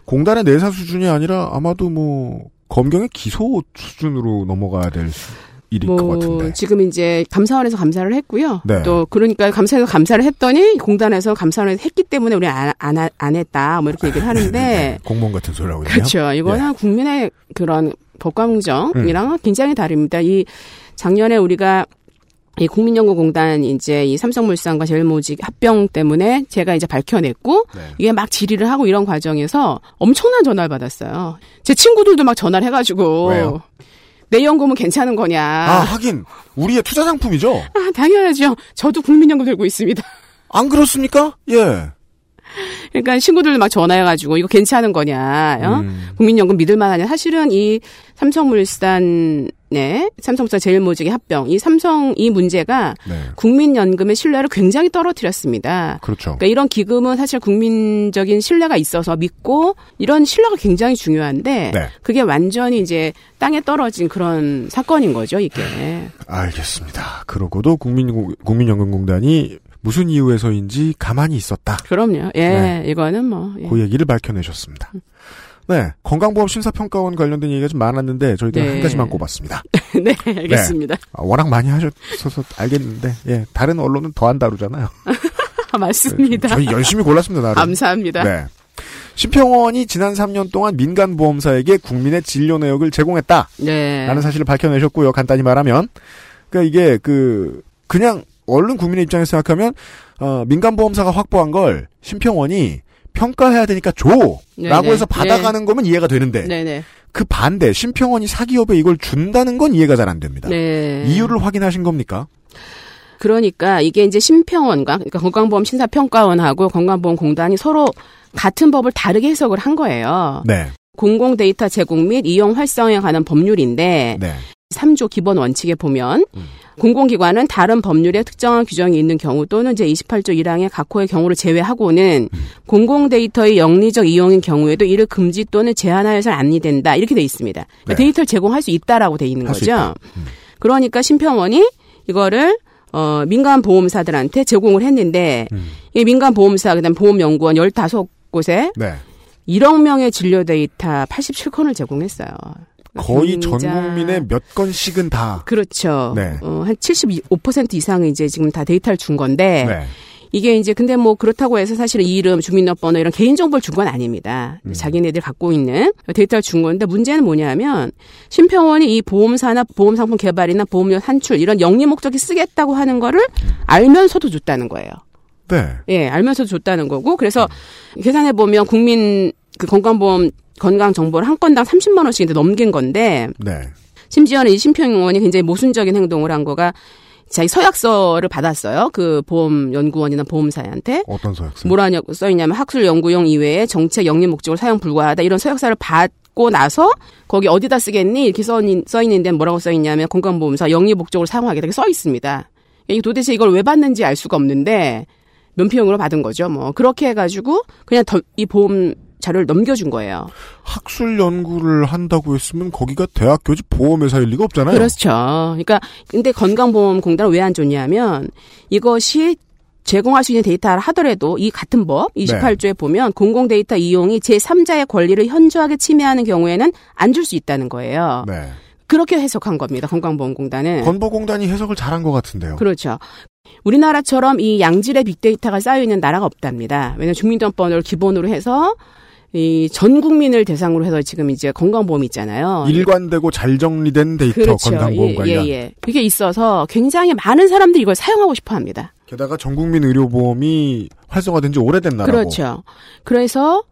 공단의 내사 수준이 아니라 아마도 뭐 검경의 기소 수준으로 넘어가야 될 수- 일일 것뭐 같은데. 지금 이제 감사원에서 감사를 했고요. 네. 또 그러니까 감사에서 감사를 했더니 공단에서 감사원에서 했기 때문에 우리 안, 안, 하- 안 했다. 뭐 이렇게 얘기를 하는데 공무원 같은 소리 하고 있네요. 그렇죠. 이거는 국민의 그런 법과공정이랑은 음. 굉장히 다릅니다. 이 작년에 우리가 이 국민연구공단 이제 이 삼성물산과 제일모직 합병 때문에 제가 이제 밝혀냈고 네. 이게 막 질의를 하고 이런 과정에서 엄청난 전화를 받았어요. 제 친구들도 막 전화를 해가지고 왜요? 내 연금은 괜찮은 거냐? 아 하긴 우리의 투자 상품이죠. 아, 당연하죠. 저도 국민연금 들고 있습니다. 안 그렇습니까? 예. 그러니까 친구들도 막 전화해가지고 이거 괜찮은 거냐? 어? 음. 국민연금 믿을만하냐? 사실은 이 삼성물산의 삼성물산 제일모직의 합병, 이 삼성 이 문제가 네. 국민연금의 신뢰를 굉장히 떨어뜨렸습니다. 그렇죠. 그러니까 이런 기금은 사실 국민적인 신뢰가 있어서 믿고 이런 신뢰가 굉장히 중요한데 네. 그게 완전히 이제 땅에 떨어진 그런 사건인 거죠, 이게. 알겠습니다. 그러고도 국민 국민연금공단이 무슨 이유에서인지 가만히 있었다. 그럼요. 예, 네. 이거는 뭐. 예. 그 얘기를 밝혀내셨습니다. 네, 건강보험 심사평가원 관련된 얘기가 좀 많았는데 저희들은 네. 한 가지만 꼽았습니다. 네, 알겠습니다. 아, 워낙 많이 하셔서 알겠는데, 예, 다른 언론은 더 안 다루잖아요. 아, 맞습니다. 저희 열심히 골랐습니다, 나름. 감사합니다. 네. 심평원이 지난 3년 동안 민간보험사에게 국민의 진료 내역을 제공했다. 네. 라는 사실을 밝혀내셨고요. 간단히 말하면. 그러니까 이게 그, 그냥 얼른 국민의 입장에서 생각하면, 어, 민간보험사가 확보한 걸 심평원이 평가해야 되니까 줘! 네네. 라고 해서 받아가는 거면 이해가 되는데, 네네. 그 반대, 심평원이 사기업에 이걸 준다는 건 이해가 잘 안 됩니다. 네. 이유를 확인하신 겁니까? 그러니까 이게 이제 심평원과 그러니까 건강보험 심사평가원하고 건강보험공단이 서로 같은 법을 다르게 해석을 한 거예요. 네. 공공 데이터 제공 및 이용 활성에 관한 법률인데 네. 3조 기본 원칙에 보면 공공기관은 다른 법률에 특정한 규정이 있는 경우 또는 제 28조 1항의 각호의 경우를 제외하고는 공공 데이터의 영리적 이용인 경우에도 이를 금지 또는 제한하여서는 아니 된다 이렇게 돼 있습니다. 그러니까 네. 데이터를 제공할 수 있다라고 돼 있는 거죠. 있다. 그러니까 심평원이 이거를 어, 민간 보험사들한테 제공을 했는데 이 민간 보험사 그다음 보험연구원 15곳에 네. 1억 명의 진료 데이터 87건을 제공했어요. 거의 전 국민의 몇 건씩은 다. 그렇죠. 네. 어, 한 75% 이상은 이제 지금 다 데이터를 준 건데 네. 이게 이제 근데 뭐 그렇다고 해서 사실은 이름, 주민등록번호 이런 개인정보를 준 건 아닙니다. 음. 자기네들 갖고 있는 데이터를 준 건데 문제는 뭐냐면 심평원이 이 보험사나 보험상품 개발이나 보험료 산출 이런 영리 목적이 쓰겠다고 하는 거를 알면서도 줬다는 거예요. 네. 예, 알면서도 줬다는 거고 그래서 계산해 보면 국민 그 건강보험 건강 정보를 한 건당 30만 원씩 넘긴 건데 네. 심지어는 이 심평원이 굉장히 모순적인 행동을 한 거가 자기 서약서를 받았어요. 그 보험 연구원이나 보험사한테 어떤 서약서? 뭐라냐고 써 있냐면 학술 연구용 이외에 정책 영리 목적으로 사용 불가하다 이런 서약서를 받고 나서 거기 어디다 쓰겠니 이렇게 써, 있- 있는데 뭐라고 써 있냐면 건강보험사 영리 목적으로 사용하겠다 이렇게 써 있습니다. 이게 도대체 이걸 왜 받는지 알 수가 없는데 면피용으로 받은 거죠. 뭐 그렇게 해가지고 그냥 더- 이 보험 자료를 넘겨준 거예요. 학술 연구를 한다고 했으면 거기가 대학교지 보험회사일 리가 없잖아요. 그렇죠. 그러니까 근데 건강보험공단을 왜안 줬냐면 이것이 제공할 수 있는 데이터를 하더라도 이 같은 법 28조에 보면 공공 데이터 이용이 제3자의 권리를 현저하게 침해하는 경우에는 안 줄 수 있다는 거예요. 네. 그렇게 해석한 겁니다. 건강보험공단은. 건보공단이 해석을 잘한 것 같은데요. 그렇죠. 우리나라처럼 이 양질의 빅데이터가 쌓여 있는 나라가 없답니다. 왜냐하면 주민등록번호를 기본으로 해서 이 전 국민을 대상으로 해서 지금 이제 건강보험 있잖아요. 일관되고 잘 정리된 데이터 그렇죠. 건강보험 예, 관련. 예, 예. 그게 있어서 굉장히 많은 사람들이 이걸 사용하고 싶어 합니다. 게다가 전 국민 의료보험이 활성화된 지 오래된 나라고. 그렇죠. 그래서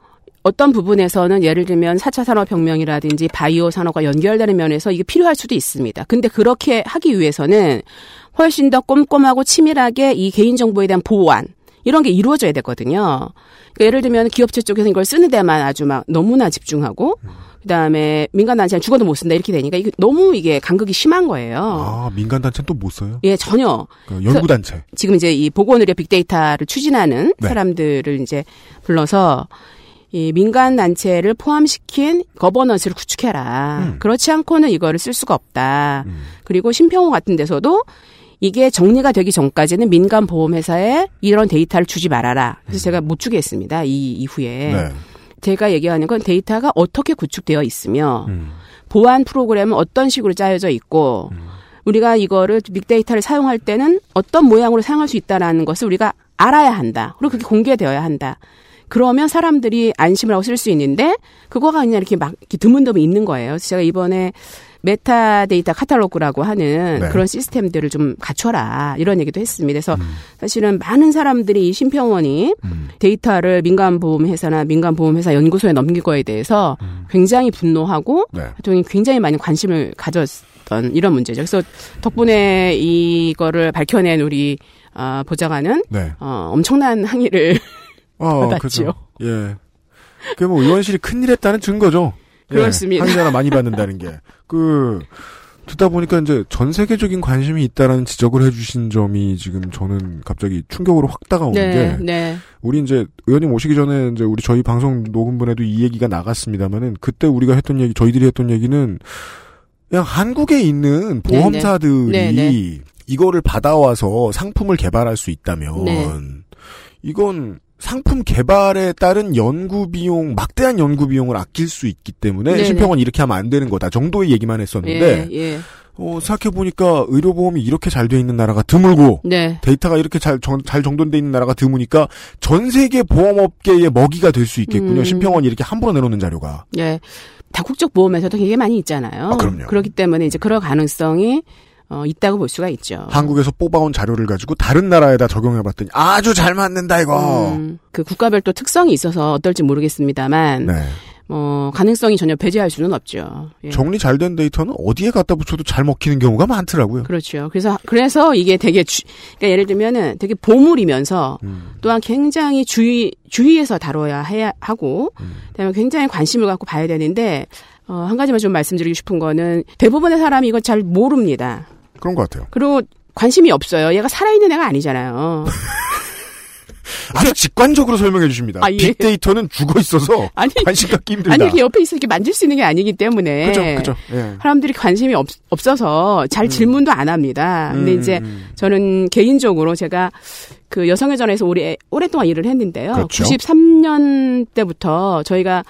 어떤 부분에서는 예를 들면 4차 산업혁명이라든지 바이오 산업과 연결되는 면에서 이게 필요할 수도 있습니다. 근데 그렇게 하기 위해서는 훨씬 더 꼼꼼하고 치밀하게 이 개인정보에 대한 보호안, 이런 게 이루어져야 되거든요. 그러니까 예를 들면 기업체 쪽에서 이걸 쓰는 데만 아주 막 너무나 집중하고, 그 다음에 민간 단체는 죽어도 못 쓴다 이렇게 되니까 이게 너무 이게 간극이 심한 거예요. 아, 민간 단체는 또 못 써요? 예, 전혀. 그 연구 단체. 지금 이제 이 보건 의료 빅데이터를 추진하는 네. 사람들을 이제 불러서 이 민간 단체를 포함시킨 거버넌스를 구축해라. 음. 그렇지 않고는 이거를 쓸 수가 없다. 그리고 심평호 같은 데서도 이게 정리가 되기 전까지는 민간 보험회사에 이런 데이터를 주지 말아라. 그래서 제가 못 주겠습니다. 이 이후에. 네. 제가 얘기하는 건 데이터가 어떻게 구축되어 있으며 음. 보안 프로그램은 어떤 식으로 짜여져 있고 우리가 이거를 빅데이터를 사용할 때는 어떤 모양으로 사용할 수 있다라는 것을 우리가 알아야 한다. 그리고 그게 공개되어야 한다. 그러면 사람들이 안심을 하고 쓸 수 있는데 그거가 그냥 이렇게 막 이렇게 드문드문 있는 거예요. 그래서 제가 이번에 메타데이터 카탈로그라고 하는 네. 그런 시스템들을 좀 갖춰라 이런 얘기도 했습니다. 그래서 사실은 많은 사람들이 이 심평원이 데이터를 민간보험회사나 민간보험회사 연구소에 넘길 거에 대해서 굉장히 분노하고 네. 또 굉장히 많이 관심을 가졌던 이런 문제죠. 그래서 덕분에 이거를 밝혀낸 우리 어, 보좌관은 네. 어, 엄청난 항의를 어, 받았죠. 그죠. 예. 그게 뭐 의원실이 큰일 했다는 증거죠. 예, 그렇습니다. 항의자나 많이 받는다는 게. 그, 듣다 보니까 이제 전 세계적인 관심이 있다라는 지적을 해주신 점이 지금 저는 갑자기 충격으로 확 다가오는 네, 게. 네. 우리 이제 의원님 오시기 전에 이제 우리 저희 방송 녹음분에도 이 얘기가 나갔습니다만은 그때 우리가 했던 얘기, 저희들이 했던 얘기는 그냥 한국에 있는 네, 보험사들이 네, 네. 이거를 받아와서 상품을 개발할 수 있다면 네. 이건 상품 개발에 따른 연구 비용 막대한 연구 비용을 아낄 수 있기 때문에 네네. 심평원 이렇게 하면 안 되는 거다 정도의 얘기만 했었는데 예, 예. 어, 생각해 보니까 의료보험이 이렇게 잘 돼 있는 나라가 드물고 네. 데이터가 이렇게 잘, 정, 잘 정돈돼 있는 나라가 드무니까 전 세계 보험업계의 먹이가 될 수 있겠군요. 음. 심평원이 이렇게 함부로 내놓는 자료가. 예. 다국적 보험에서도 되게 많이 있잖아요. 아, 그럼요. 그렇기 때문에 이제 그럴 가능성이 어, 있다고 볼 수가 있죠. 한국에서 뽑아온 자료를 가지고 다른 나라에다 적용해봤더니 아주 잘 맞는다 이거. 음, 그 국가별 또 특성이 있어서 어떨지 모르겠습니다만, 네. 어, 가능성이 전혀 배제할 수는 없죠. 예. 정리 잘 된 데이터는 어디에 갖다 붙여도 잘 먹히는 경우가 많더라고요. 그렇죠. 그래서 그래서 이게 되게 주, 그러니까 예를 들면은 되게 보물이면서 음. 또한 굉장히 주의 주의해서 다뤄야 해야 하고 음. 그다음에 굉장히 관심을 갖고 봐야 되는데 어, 한 가지만 좀 말씀드리고 싶은 거는 대부분의 사람이 이걸 잘 모릅니다. 그런 것 같아요. 그리고 관심이 없어요. 얘가 살아있는 애가 아니잖아요. 아주 직관적으로 설명해 주십니다. 아, 예. 빅데이터는 죽어 있어서 아니, 관심 갖기 힘들다. 아니 이렇게 옆에 있어 이렇게 만질 수 있는 게 아니기 때문에 그죠, 그죠. 예. 사람들이 관심이 없, 없어서 잘 질문도 안 합니다. 근데 음, 이제 음. 저는 개인적으로 제가 그 여성의 전에서 오래 오랫동안 일을 했는데요. 그렇죠. 93년 때부터 저희가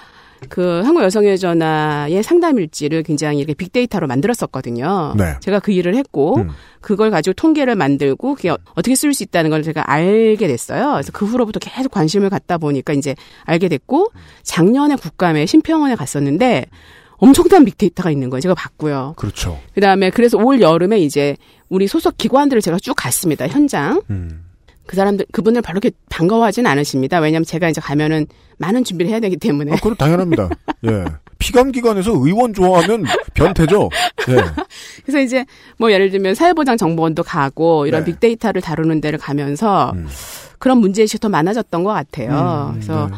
그 한국 여성의 전화의 상담 일지를 굉장히 이렇게 빅데이터로 만들었었거든요. 네. 제가 그 일을 했고 음. 그걸 가지고 통계를 만들고 그게 어- 어떻게 쓸 수 있다는 걸 제가 알게 됐어요. 그래서 그 후로부터 계속 관심을 갖다 보니까 이제 알게 됐고 작년에 국감에 심평원에 갔었는데 엄청난 빅데이터가 있는 거예요. 제가 봤고요. 그렇죠. 그다음에 그래서 올 여름에 이제 우리 소속 기관들을 제가 쭉 갔습니다. 현장. 음. 그 사람들 그분을 별로 이렇게 반가워하진 않으십니다. 왜냐하면 제가 이제 가면은 많은 준비를 해야 되기 때문에. 아, 그건 당연합니다. 예. 피감기관에서 의원 좋아하면 변태죠. 예. 그래서 이제 뭐 예를 들면 사회보장 정보원도 가고 이런 네. 빅데이터를 다루는 데를 가면서 그런 문제의식이 더 많아졌던 것 같아요. 음, 그래서 네.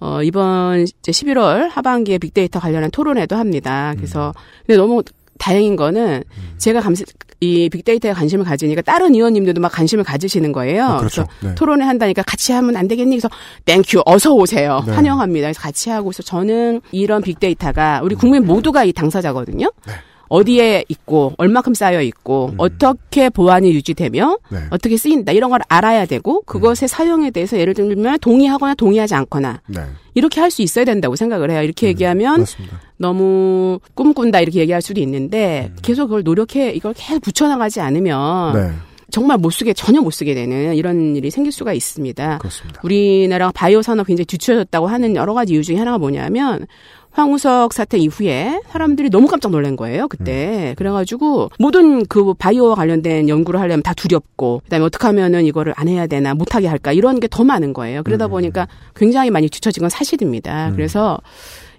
어, 이번 이제 11월 하반기에 빅데이터 관련한 토론회도 합니다. 음. 그래서 근데 너무 다행인 거는 제가 감시 이 빅데이터에 관심을 가지니까 다른 의원님들도 막 관심을 가지시는 거예요. 아, 그렇죠. 래서 네. 토론회 한다니까 같이 하면 안 되겠니? 그래서 thank you 어서 오세요. 네. 환영합니다. 그래서 같이 하고 있어. 저는 이런 빅데이터가 우리 국민 모두가 이 당사자거든요. 네. 어디에 있고 얼마큼 쌓여 있고 어떻게 보안이 유지되며 네. 어떻게 쓰인다 이런 걸 알아야 되고 그것의 사용에 대해서 예를 들면 동의하거나 동의하지 않거나 네. 이렇게 할 수 있어야 된다고 생각을 해요. 이렇게 얘기하면 그렇습니다. 너무 꿈꾼다 이렇게 얘기할 수도 있는데 계속 그걸 노력해 이걸 계속 붙여나가지 않으면 네. 정말 못 쓰게 전혀 못 쓰게 되는 이런 일이 생길 수가 있습니다. 그렇습니다. 우리나라가 바이오 산업 굉장히 뒤처졌다고 하는 여러 가지 이유 중에 하나가 뭐냐면 황우석 사태 이후에 사람들이 너무 깜짝 놀란 거예요, 그때. 그래가지고, 모든 그 바이오와 관련된 연구를 하려면 다 두렵고, 그 다음에 어떻게 하면은 이거를 안 해야 되나, 못하게 할까, 이런 게 더 많은 거예요. 그러다 보니까 굉장히 많이 뒤처진 건 사실입니다. 그래서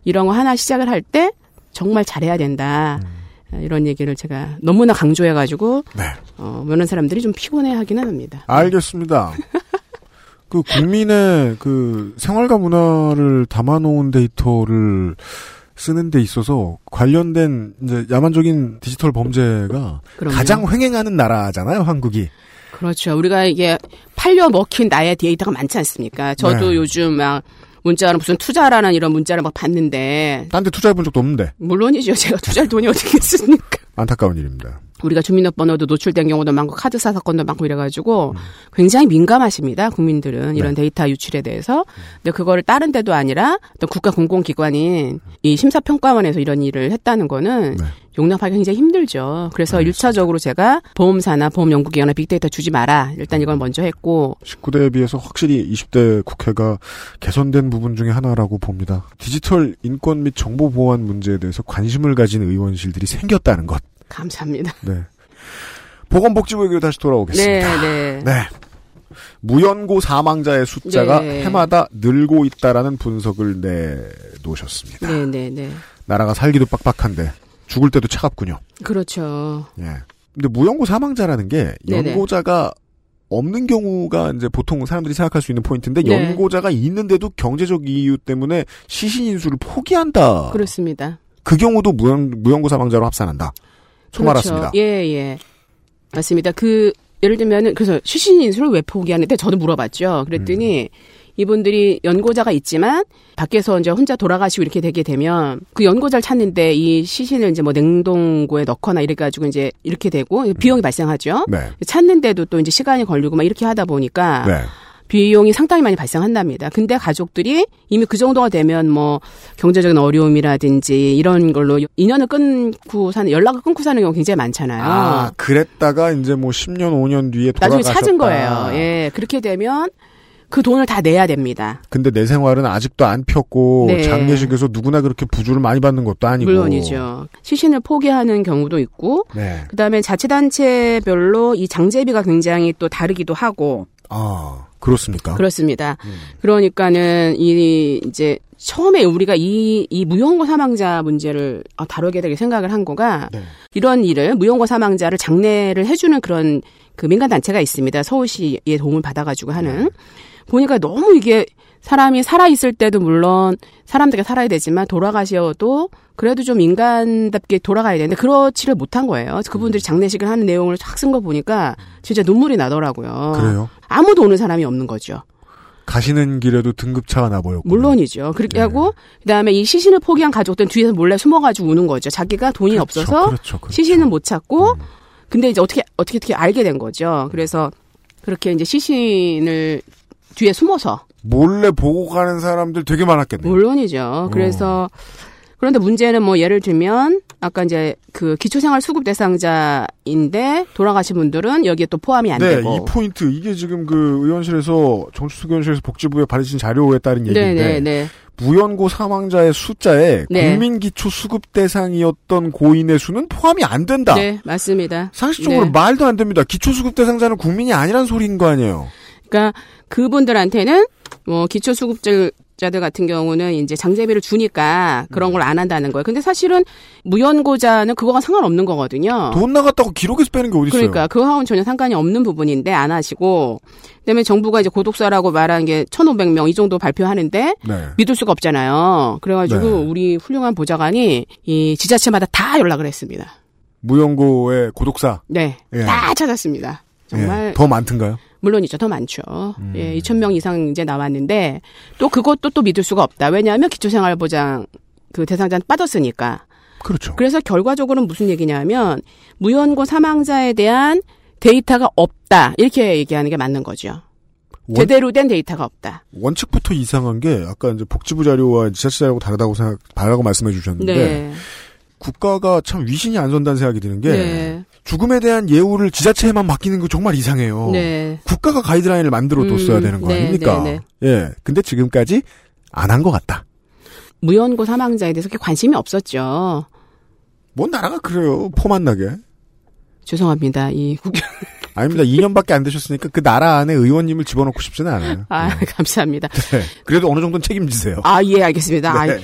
이런 거 하나 시작을 할 때 정말 잘해야 된다. 이런 얘기를 제가 너무나 강조해가지고, 어, 많은 사람들이 좀 피곤해 하기는 합니다. 알겠습니다. 그 국민의 그 생활과 문화를 담아놓은 데이터를 쓰는 데 있어서 관련된 이제 야만적인 디지털 범죄가 그럼요. 가장 횡행하는 나라잖아요, 한국이. 그렇죠. 우리가 이게 팔려 먹힌 나의 데이터가 많지 않습니까? 저도 네. 요즘 막 문자로 무슨 투자라는 이런 문자를 막 봤는데 딴 데 투자해 본 적도 없는데 물론이죠. 제가 투자할 돈이 어떻게 있습니까? 안타까운 일입니다. 우리가 주민등록번호도 노출된 경우도 많고 카드사 사건도 많고 이래가지고 굉장히 민감하십니다. 국민들은 이런 데이터 유출에 대해서. 근데 그거를 다른 데도 아니라 또 국가 공공기관인 이 심사평가원에서 이런 일을 했다는 거는 용납하기 굉장히 힘들죠. 그래서 일차적으로 제가 보험사나 보험연구기관에 빅데이터 주지 마라. 일단 이걸 먼저 했고 19대에 비해서 확실히 20대 국회가 개선된 부분 중에 하나라고 봅니다. 디지털 인권 및 정보 보안 문제에 대해서 관심을 가진 의원실들이 생겼다는 것. 감사합니다. 네. 보건복지부 얘기로 다시 돌아오겠습니다. 네, 네. 네. 무연고 사망자의 숫자가 네. 해마다 늘고 있다라는 분석을 내놓으셨습니다. 네, 네, 네. 나라가 살기도 빡빡한데 죽을 때도 차갑군요. 그렇죠. 예. 근데 무연고 사망자라는 게 네네. 연고자가 없는 경우가 이제 보통 사람들이 생각할 수 있는 포인트인데 네. 연고자가 있는데도 경제적 이유 때문에 시신 인수를 포기한다. 그렇습니다. 그 경우도 무연, 무연고 사망자로 합산한다. 처음 알았습니다. 그렇죠. 예, 예. 맞습니다. 그, 예를 들면은, 그래서 시신 인수를 왜 포기하는데 저도 물어봤죠. 그랬더니, 이분들이 연고자가 있지만, 밖에서 이제 혼자 돌아가시고 이렇게 되게 되면, 그 연고자를 찾는데 이 시신을 이제 뭐 냉동고에 넣거나 이래 가지고 이제 이렇게 되고, 비용이 발생하죠. 네. 찾는데도 또 이제 시간이 걸리고 막 이렇게 하다 보니까, 네. 비용이 상당히 많이 발생한답니다. 근데 가족들이 이미 그 정도가 되면 뭐 경제적인 어려움이라든지 이런 걸로 인연을 끊고 사는 연락을 끊고 사는 경우 굉장히 많잖아요. 아, 그랬다가 이제 뭐 10년, 5년 뒤에 나중에 돌아가셨다. 찾은 거예요. 예. 그렇게 되면 그 돈을 다 내야 됩니다. 근데 내 생활은 아직도 안 폈고 네. 장례식에서 누구나 그렇게 부주를 많이 받는 것도 아니고. 물론이죠. 시신을 포기하는 경우도 있고 네. 그다음에 자치단체별로 이 장제비가 굉장히 또 다르기도 하고 아, 그렇습니까? 그렇습니다. 음. 그러니까는 이 이제 처음에 우리가 이, 이 무용고 사망자 문제를 어, 다루게 되게 생각을 한 거가 네. 이런 일을 무용고 사망자를 장례를 해주는 그런 그 민간 단체가 있습니다. 서울시의 도움을 받아가지고 하는 보니까 너무 이게 사람이 살아 있을 때도 물론 사람들이 살아야 되지만 돌아가셔도 그래도 좀 인간답게 돌아가야 되는데 그렇지를 못한 거예요. 그분들이 장례식을 하는 내용을 쫙 쓴 거 보니까 진짜 눈물이 나더라고요. 그래요? 아무도 오는 사람이 없는 거죠. 가시는 길에도 등급차가 나보였고. 물론이죠. 그렇게 네. 하고 그다음에 이 시신을 포기한 가족들은 뒤에서 몰래 숨어가지고 우는 거죠. 자기가 돈이 없어서 그렇죠, 그렇죠. 시신은 못 찾고 근데 이제 어떻게 어떻게 어떻게 알게 된 거죠. 그래서 그렇게 이제 시신을 뒤에 숨어서 몰래 보고 가는 사람들 되게 많았겠네요. 물론이죠. 그래서 그런데 문제는 뭐 예를 들면 아까 이제 그 기초생활 수급 대상자인데 돌아가신 분들은 여기에 또 포함이 안 네, 되고. 이 포인트 이게 지금 그 의원실에서 정수석 의원실에서 복지부에 받으신 자료에 따른 얘기인데 네, 네, 네. 무연고 사망자의 숫자에 네. 국민기초 수급 대상이었던 고인의 수는 포함이 안 된다. 네, 맞습니다. 상식적으로 네. 말도 안 됩니다. 기초 수급 대상자는 국민이 아니란 소리인 거 아니에요. 그러니까 그분들한테는 뭐 기초 수급자들 같은 경우는 이제 장제비를 주니까 그런 걸 안 한다는 거예요. 근데 사실은 무연고자는 그거가 상관없는 거거든요. 돈 나갔다고 기록에서 빼는 게 어디 있어요? 그러니까 그거하고는 전혀 상관이 없는 부분인데 안 하시고 그다음에 정부가 이제 고독사라고 말하는 게 1,500명 이 정도 발표하는데 네. 믿을 수가 없잖아요. 그래가지고 네. 우리 훌륭한 보좌관이 이 지자체마다 다 연락을 했습니다. 무연고의 고독사. 네, 예. 다 찾았습니다. 정말 예, 더 많던가요? 물론이죠. 더 많죠. 음. 예, 2,000명 이상 이제 나왔는데 또 그것도 또 믿을 수가 없다. 왜냐하면 기초생활보장 그 대상자는 빠졌으니까. 그렇죠. 그래서 결과적으로는 무슨 얘기냐면 무연고 사망자에 대한 데이터가 없다. 이렇게 얘기하는 게 맞는 거죠. 원- 제대로 된 데이터가 없다. 원칙부터 이상한 게 아까 이제 복지부 자료와 지자체 자료하고 다르다고 생각 다르다고 말씀해 주셨는데 네. 국가가 참 위신이 안 선다는 생각이 드는 게 네. 죽음에 대한 예우를 지자체에만 맡기는 거 정말 이상해요. 네. 국가가 가이드라인을 만들어 뒀어야 음, 되는 거 네, 아닙니까? 네, 예. 근데 지금까지 안 한 것 같다. 무연고 사망자에 대해서 그렇게 관심이 없었죠. 뭔 나라가 그래요. 폼안 나게. 죄송합니다. 이 국경. 아닙니다. 2년밖에 안 되셨으니까 그 나라 안에 의원님을 집어넣고 싶지는 않아요. 아, 감사합니다. 네. 그래도 어느 정도는 책임지세요. 아, 예, 알겠습니다. 아, 네.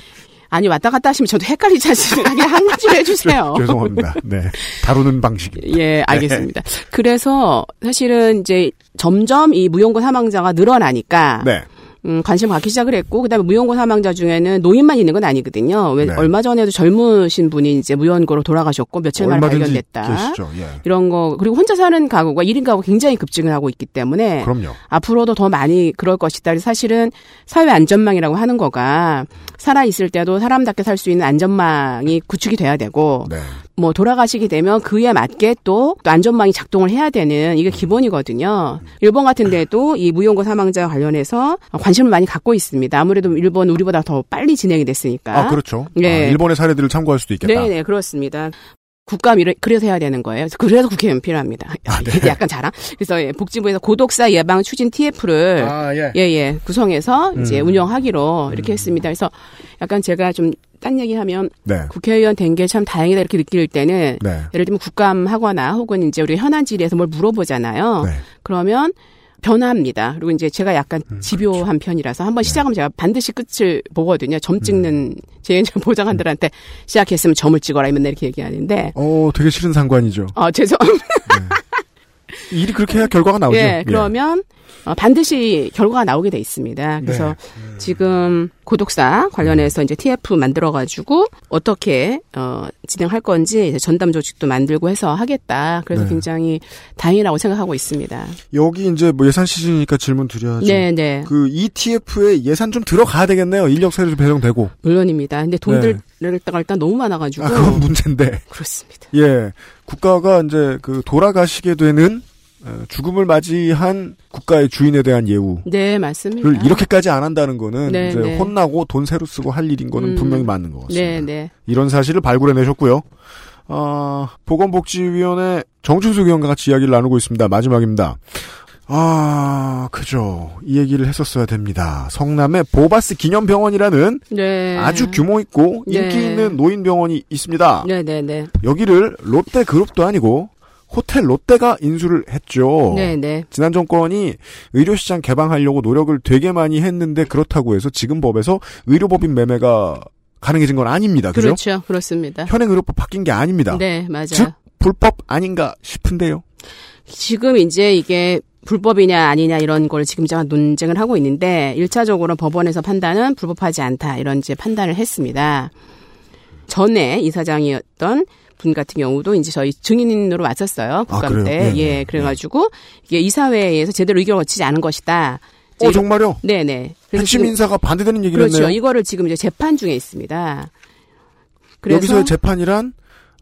아니, 왔다 갔다 하시면 저도 헷갈리지 않습니까? 그냥 한 가지로 해주세요. 죄- 죄송합니다. 네. 다루는 방식입니다. 예, 알겠습니다. 그래서 사실은 이제 점점 이 무용고 사망자가 늘어나니까 네. 음, 관심 갖기 시작을 했고 그다음에 무연고 사망자 중에는 노인만 있는 건 아니거든요. 왜 네. 얼마 전에도 젊으신 분이 이제 무연고로 돌아가셨고 며칠 만에 발견됐다. 예. 이런 거 그리고 혼자 사는 가구가 1인 가구 굉장히 급증을 하고 있기 때문에 그럼요. 앞으로도 더 많이 그럴 것이다. 사실은 사회 안전망이라고 하는 거가 살아 있을 때도 사람답게 살 수 있는 안전망이 구축이 돼야 되고 네. 뭐 돌아가시게 되면 그에 맞게 또, 또 안전망이 작동을 해야 되는 이게 기본이거든요. 일본 같은 데도 이 무용고 사망자 관련해서 관심을 많이 갖고 있습니다. 아무래도 일본 우리보다 더 빨리 진행이 됐으니까. 아, 그렇죠. 네. 아, 일본의 사례들을 참고할 수도 있겠다. 네, 네, 그렇습니다. 국가 미래, 그래서 해야 되는 거예요. 그래서 국회의원 필요합니다. 아, 네. 약간 자랑. 그래서 예, 복지부에서 고독사 예방 추진 TF를 아, 예. 예, 예, 구성해서 이제 음. 운영하기로 이렇게 했습니다. 그래서 약간 제가 좀 딴 얘기하면 네. 국회의원 된 게 참 다행이다 이렇게 느낄 때는 네. 예를 들면 국감하거나 혹은 이제 우리 현안 질의에서 뭘 물어보잖아요. 네. 그러면 변화합니다. 그리고 이제 제가 약간 음, 집요한 그렇죠. 편이라서 네. 한번 시작하면 제가 반드시 끝을 보거든요. 점 찍는 음. 제 보좌관들한테 시작했으면 점을 찍어라 맨날 이렇게 얘기하는데 어, 되게 싫은 상관이죠. 아 죄송. 일이 그렇게 해야 결과가 나오죠. 예, 그러면 어, 반드시 결과가 나오게 돼 있습니다. 그래서 네. 지금 고독사 관련해서 이제 TF 만들어 가지고 어떻게 어, 진행할 건지 이제 전담 조직도 만들고 해서 하겠다. 그래서 네. 굉장히 다행이라고 생각하고 있습니다. 여기 이제 뭐 예산 시즌이니까 질문 드려야죠. 네, 네. 그 ETF에 예산 좀 들어가야 되겠네요. 인력 세례도 배정되고. 물론입니다. 근데 돈들 일 단 일단 너무 많아가지고 네. 아, 그건 문제인데. 그렇습니다. 예. 국가가 이제 그 돌아가시게 되는 어, 죽음을 맞이한 국가의 주인에 대한 예우를 네, 맞습니다. 이렇게까지 안 한다는 거는 네, 이제 네. 혼나고 돈 새로 쓰고 할 일인 거는 음. 분명히 맞는 것 같습니다. 네, 네. 이런 사실을 발굴해내셨고요. 어, 보건복지위원회 정춘숙 의원과 같이 이야기를 나누고 있습니다. 마지막입니다. 아, 그죠. 이 얘기를 했었어야 됩니다. 성남의 보바스 기념병원이라는 네. 아주 규모 있고 인기 네. 있는 노인 병원이 있습니다. 네, 네, 네. 여기를 롯데 그룹도 아니고 호텔 롯데가 인수를 했죠. 네, 네. 지난 정권이 의료 시장 개방하려고 노력을 되게 많이 했는데 그렇다고 해서 지금 법에서 의료법인 매매가 가능해진 건 아닙니다. 그죠? 그렇죠. 그렇습니다. 현행 의료법 바뀐 게 아닙니다. 네, 맞아요. 즉 불법 아닌가 싶은데요. 지금 이제 이게 불법이냐 아니냐 이런 걸 지금 제가 논쟁을 하고 있는데 1차적으로 법원에서 판단은 불법하지 않다 이런 이제 판단을 했습니다. 전에 이사장이었던 분 같은 경우도 이제 저희 증인으로 왔었어요. 국감 그래요? 때. 예, 예, 그래가지고 이게 이사회에서 제대로 의견을 거치지 않은 것이다. 어 정말요? 네네. 그래서 핵심 인사가 반대되는 얘기를 그렇죠. 했네요. 이거를 지금 이제 재판 중에 있습니다. 여기서의 재판이란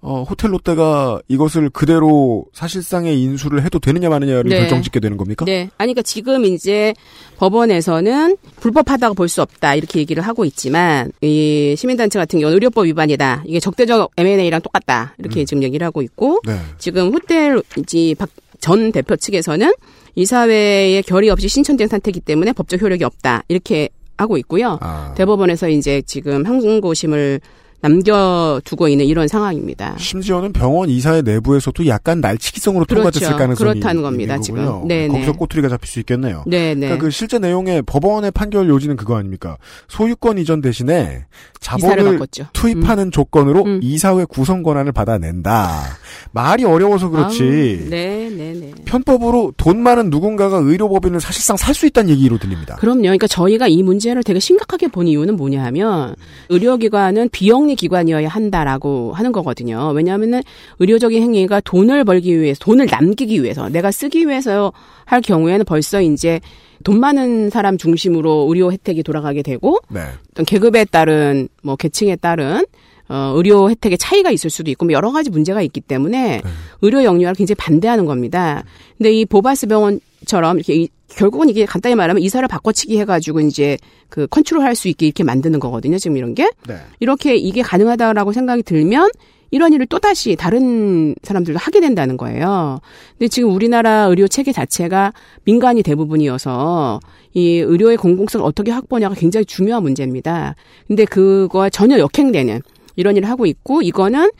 어, 호텔 롯데가 이것을 그대로 사실상의 인수를 해도 되느냐 마느냐를 네. 결정짓게 되는 겁니까? 네. 아니, 그러니까 지금 이제 법원에서는 불법하다고 볼 수 없다. 이렇게 얘기를 하고 있지만, 이 시민단체 같은 경우는 의료법 위반이다. 이게 적대적 M&A랑 똑같다. 이렇게 음. 지금 얘기를 하고 있고, 네. 지금 호텔, 이제 박전 대표 측에서는 이사회의 결의 없이 신청된 상태이기 때문에 법적 효력이 없다. 이렇게 하고 있고요. 아. 대법원에서 이제 지금 항고심을 남겨두고 있는 이런 상황입니다. 심지어는 병원 이사회 내부에서도 약간 날치기성으로 그렇죠. 통과됐을 가능성이 그렇다는 겁니다, 있는 지금. 거군요. 네, 거기서 네. 꼬투리가 잡힐 수 있겠네요. 네, 네. 그러니까 그 실제 내용의 법원의 판결 요지는 그거 아닙니까? 소유권 이전 대신에 자본을. 투입하는 조건으로 음. 이사회 구성 권한을 받아낸다. 말이 어려워서 그렇지. 아우, 네, 네, 네. 편법으로 돈 많은 누군가가 의료법인을 사실상 살 수 있다는 얘기로 들립니다. 그럼요. 그러니까 저희가 이 문제를 되게 심각하게 본 이유는 뭐냐 하면 의료기관은 비 영리 기관이어야 한다라고 하는 거거든요. 왜냐하면은 의료적인 행위가 돈을 벌기 위해서, 돈을 남기기 위해서, 내가 쓰기 위해서 할 경우에는 벌써 이제 돈 많은 사람 중심으로 의료 혜택이 돌아가게 되고 네. 어떤 계급에 따른 뭐 계층에 따른 어, 의료 혜택의 차이가 있을 수도 있고 뭐 여러 가지 문제가 있기 때문에 의료 영유화를 굉장히 반대하는 겁니다. 근데 이 보바스 병원 처럼 이렇게 이- 결국은 이게 간단히 말하면 이사를 바꿔치기 해가지고 이제 그 컨트롤할 수 있게 이렇게 만드는 거거든요. 지금 이런 게 네. 이렇게 이게 가능하다라고 생각이 들면 이런 일을 또 다시 다른 사람들도 하게 된다는 거예요. 근데 지금 우리나라 의료 체계 자체가 민간이 대부분이어서 이 의료의 공공성을 어떻게 확보하냐가 굉장히 중요한 문제입니다. 근데 그거와 전혀 역행되는 이런 일을 하고 있고 이거는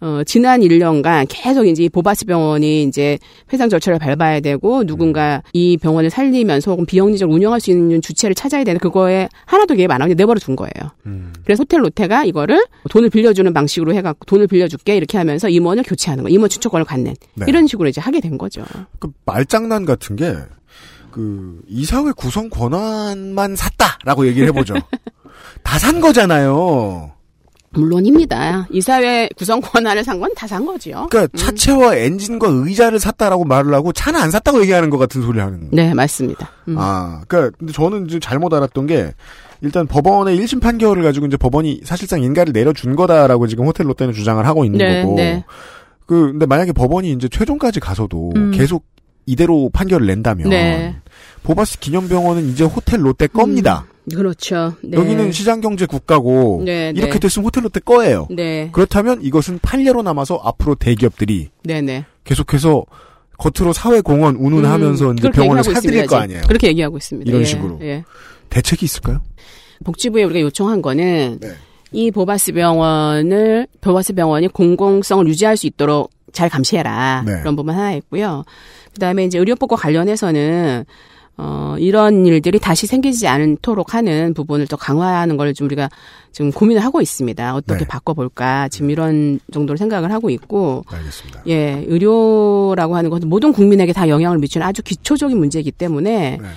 어, 지난 1년간 계속 이제 이 보바스 병원이 이제 회상 절차를 밟아야 되고 누군가 이 병원을 살리면서 혹은 비영리적으로 운영할 수 있는 주체를 찾아야 되는 그거에 하나도 개입 안 하고 내버려 둔 거예요. 음. 그래서 호텔 롯데가 이거를 돈을 빌려주는 방식으로 해갖고 돈을 빌려줄게 이렇게 하면서 임원을 교체하는 거, 임원 추천권을 갖는 네. 이런 식으로 이제 하게 된 거죠. 그 말장난 같은 게, 그, 이사회 구성 권한만 샀다라고 얘기를 해보죠. 다 산 거잖아요. 물론입니다. 이사회 구성 권한을 산 건 다 산 거죠. 그러니까 차체와 엔진과 의자를 샀다라고 말을 하고 차는 안 샀다고 얘기하는 것 같은 소리 하는. 네, 맞습니다. 음. 아, 그러니까 근데 저는 이제 잘못 알았던 게 일단 법원의 1심 판결을 가지고 이제 법원이 사실상 인가를 내려준 거다라고 지금 호텔 롯데는 주장을 하고 있는 네, 거고. 네. 그 근데 만약에 법원이 이제 최종까지 가서도 음. 계속 이대로 판결을 낸다면 네. 보바스 기념병원은 이제 호텔 롯데 겁니다. 그렇죠. 네. 여기는 시장경제 국가고 네, 이렇게 네. 됐으면 호텔 롯데 거예요. 네. 그렇다면 이것은 판례로 남아서 앞으로 대기업들이 네네. 계속해서 겉으로 사회공헌 운운하면서 음, 이제 병원을 사들일 거. 아니에요. 그렇게 얘기하고 있습니다. 이런 예, 식으로. 예. 대책이 있을까요? 복지부에 우리가 요청한 거는 네. 이 보바스 병원을 보바스 병원이 공공성을 유지할 수 있도록 잘 감시해라 네. 그런 부분 하나 있고요. 그다음에 이제 의료법과 관련해서는 어 이런 일들이 다시 생기지 않도록 하는 부분을 더 강화하는 걸 좀 우리가 지금 고민을 하고 있습니다. 어떻게 네. 바꿔볼까 지금 이런 정도로 생각을 하고 있고 알겠습니다. 예 의료라고 하는 것은 모든 국민에게 다 영향을 미치는 아주 기초적인 문제이기 때문에 네.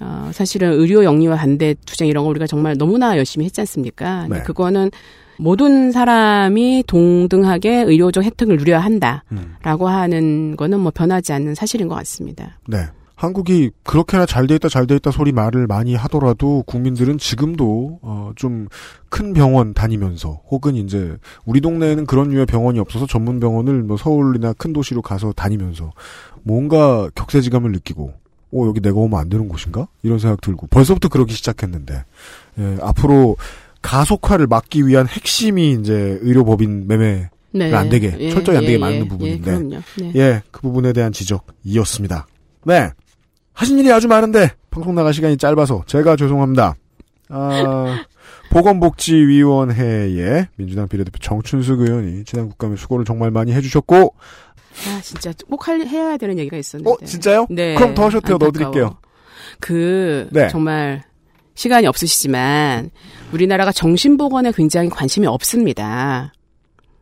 어, 사실은 의료 영리화 반대 투쟁 이런 거 우리가 정말 너무나 열심히 했지 않습니까? 네. 그거는 모든 사람이 동등하게 의료적 혜택을 누려야 한다라고 음. 하는 거는 뭐 변하지 않는 사실인 것 같습니다. 네. 한국이 그렇게나 잘 돼 있다 잘 돼 있다 소리 말을 많이 하더라도 국민들은 지금도 어, 좀 큰 병원 다니면서 혹은 이제 우리 동네에는 그런 류의 병원이 없어서 전문 병원을 뭐 서울이나 큰 도시로 가서 다니면서 뭔가 격세지감을 느끼고 어 여기 내가 오면 안 되는 곳인가 이런 생각 들고 벌써부터 그러기 시작했는데 예, 앞으로 가속화를 막기 위한 핵심이 이제 의료법인 매매 네. 안 되게 예, 철저히 안 예, 되게 예, 맞는 예, 부분인데. 네. 예, 그 부분에 대한 지적이었습니다. 네. 하신 일이 아주 많은데, 방송 나갈 시간이 짧아서, 제가 죄송합니다. 아, 보건복지위원회의 민주당 비례대표 정춘숙 의원이 지난 국감에 수고를 정말 많이 해주셨고, 아 진짜 꼭 할, 해야 되는 얘기가 있었는데. 어, 진짜요? 네. 그럼 더 쇼트에 안타까워. 넣어드릴게요. 그 네. 정말 시간이 없으시지만 우리나라가 정신보건에 굉장히 관심이 없습니다.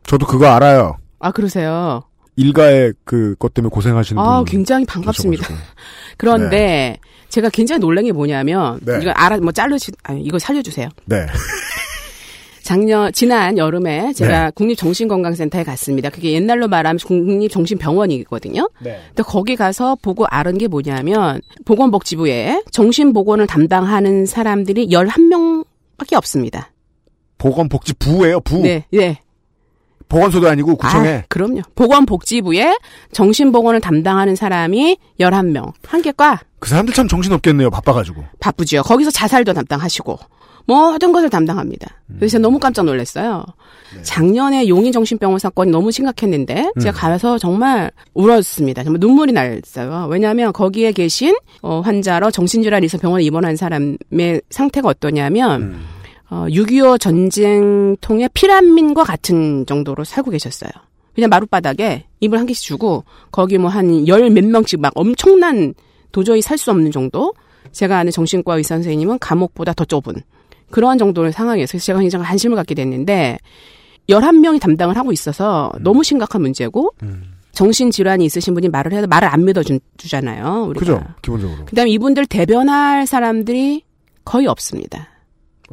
저도 그거 알아요. 아 그러세요? 일가의 그것 때문에 고생하시는 아, 분. 굉장히 반갑습니다. 계셔가지고. 그런데 제가 굉장히 놀란 게 뭐냐면 네. 이거 알아 뭐 자르시 아니 이거 살려주세요. 네. 작년 지난 여름에 제가 네. 국립정신건강센터에 갔습니다. 그게 옛날로 말하면 국립정신병원이거든요. 네. 근데 거기 가서 보고 알은 게 뭐냐면 보건복지부에 정신보건을 담당하는 사람들이 11명밖에 없습니다. 보건복지부예요, 부. 네, 네. 보건소도 아니고 구청에. 아, 그럼요. 보건복지부에 정신보건을 담당하는 사람이 11명. 한 개과 그 사람들 참 정신없겠네요, 바빠가지고. 바쁘죠. 거기서 자살도 담당하시고 모든 것을 담당합니다. 그래서 제가 너무 깜짝 놀랐어요. 작년에 용인 정신병원 사건이 너무 심각했는데 제가 가서 정말 울었습니다. 정말 눈물이 났어요. 왜냐하면 거기에 계신 어, 환자로 정신질환이 있어 병원에 입원한 사람의 상태가 어떠냐면 어, 6.25 전쟁 통의 피난민과 같은 정도로 살고 계셨어요. 그냥 마룻바닥에 이불 한 개씩 주고 거기 뭐 한 열 몇 명씩 막 엄청난 도저히 살 수 없는 정도 제가 아는 정신과 의사 선생님은 감옥보다 더 좁은 그런 정도의 상황이어서 제가 굉장히 관심을 갖게 됐는데 11명이 담당을 하고 있어서 너무 심각한 문제고 정신질환이 있으신 분이 말을 해도 말을 안 믿어주잖아요. 우리가. 그죠? 기본적으로. 그 다음에 이분들 대변할 사람들이 거의 없습니다.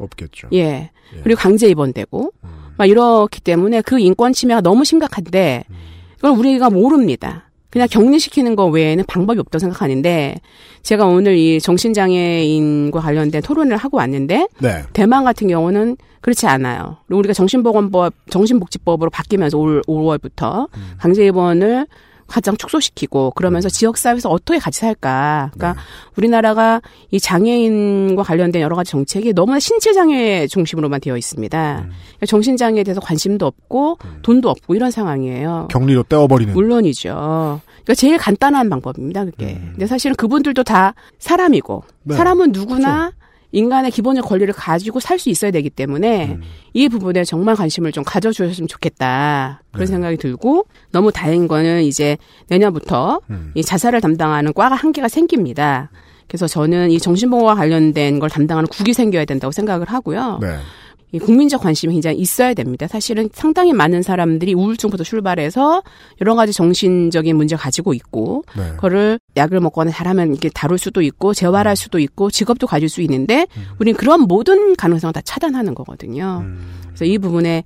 없겠죠. 예. 그리고 강제 입원되고 음. 막 이렇기 때문에 그 인권 침해가 너무 심각한데 그걸 우리가 모릅니다. 그냥 격리시키는 거 외에는 방법이 없다고 생각하는데 제가 오늘 이 정신장애인과 관련된 토론을 하고 왔는데 네. 대만 같은 경우는 그렇지 않아요. 그리고 우리가 정신보건법, 정신복지법으로 바뀌면서 올 5월부터 강제 입원을 가장 축소시키고 그러면서 지역 사회에서 어떻게 같이 살까? 그러니까 우리나라가 이 장애인과 관련된 여러 가지 정책이 너무나 신체 장애 중심으로만 되어 있습니다. 그러니까 정신 장애에 대해서 관심도 없고 돈도 없고 이런 상황이에요. 격리로 떼어버리는. 물론이죠. 그러니까 제일 간단한 방법입니다, 그게. 근데 사실은 그분들도 다 사람이고 네. 사람은 누구나 인간의 기본적 권리를 가지고 살 수 있어야 되기 때문에 이 부분에 정말 관심을 좀 가져주셨으면 좋겠다. 그런 생각이 들고 너무 다행인 거는 이제 내년부터 이 자살을 담당하는 과가 한 개가 생깁니다. 그래서 저는 이 정신보호와 관련된 걸 담당하는 국이 생겨야 된다고 생각을 하고요. 네. 이 국민적 관심이 굉장히 있어야 됩니다. 사실은 상당히 많은 사람들이 우울증부터 출발해서 여러 가지 정신적인 문제 를 가지고 있고, 네. 그거를 약을 먹거나 잘하면 이게 다룰 수도 있고, 재활할 수도 있고, 직업도 가질 수 있는데, 우린 그런 모든 가능성을 다 차단하는 거거든요. 그래서 이 부분에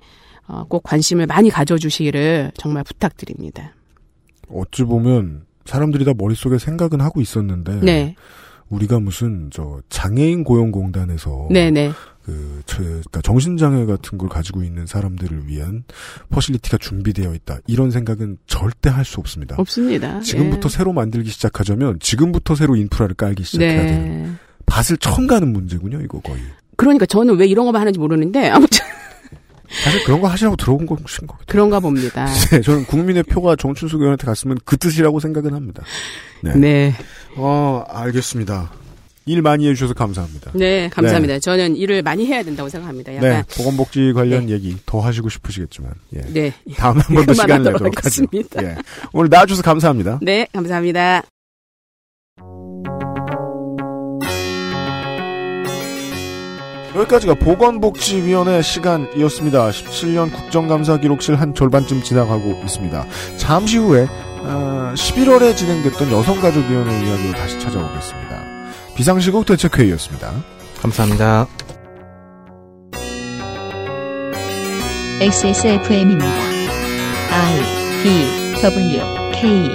어, 꼭 관심을 많이 가져주시기를 정말 부탁드립니다. 어찌 보면 사람들이 다 머릿속에 생각은 하고 있었는데 네. 우리가 무슨 저 장애인 고용공단에서 네네. 그 저, 그러니까 정신장애 같은 걸 가지고 있는 사람들을 위한 facility가 준비되어 있다 이런 생각은 절대 할 수 없습니다. 없습니다. 지금부터 예. 새로 만들기 시작하자면 지금부터 새로 인프라를 깔기 시작해야 네. 되는 밭을 처음 가는 문제군요 이거 거의. 그러니까 저는 왜 이런 것만 하는지 모르는데, 아무튼 사실 그런 거 하시라고 들어온 것인 거. 그런가 봅니다. 네, 저는 국민의 표가 정춘숙 의원한테 갔으면 그 뜻이라고 생각은 합니다. 네. 네. 어, 알겠습니다. 일 많이 해주셔서 감사합니다. 네, 감사합니다. 저는 일을 많이 해야 된다고 생각합니다. 네, 약간 보건복지 관련 얘기 더 하시고 싶으시겠지만, 예. 네. 다음에 한 번 더 시간을 그만하도록 내도록. 하겠습니다. 예. 오늘 나와주셔서 감사합니다. 네, 감사합니다. 여기까지가 보건복지위원회 시간이었습니다. 17년 국정감사 기록실 한 절반쯤 지나가고 있습니다. 잠시 후에 어, 11월에 진행됐던 여성가족위원회 이야기를 다시 찾아오겠습니다. 비상시국 대책회의였습니다. 감사합니다. XSFM입니다. I D W K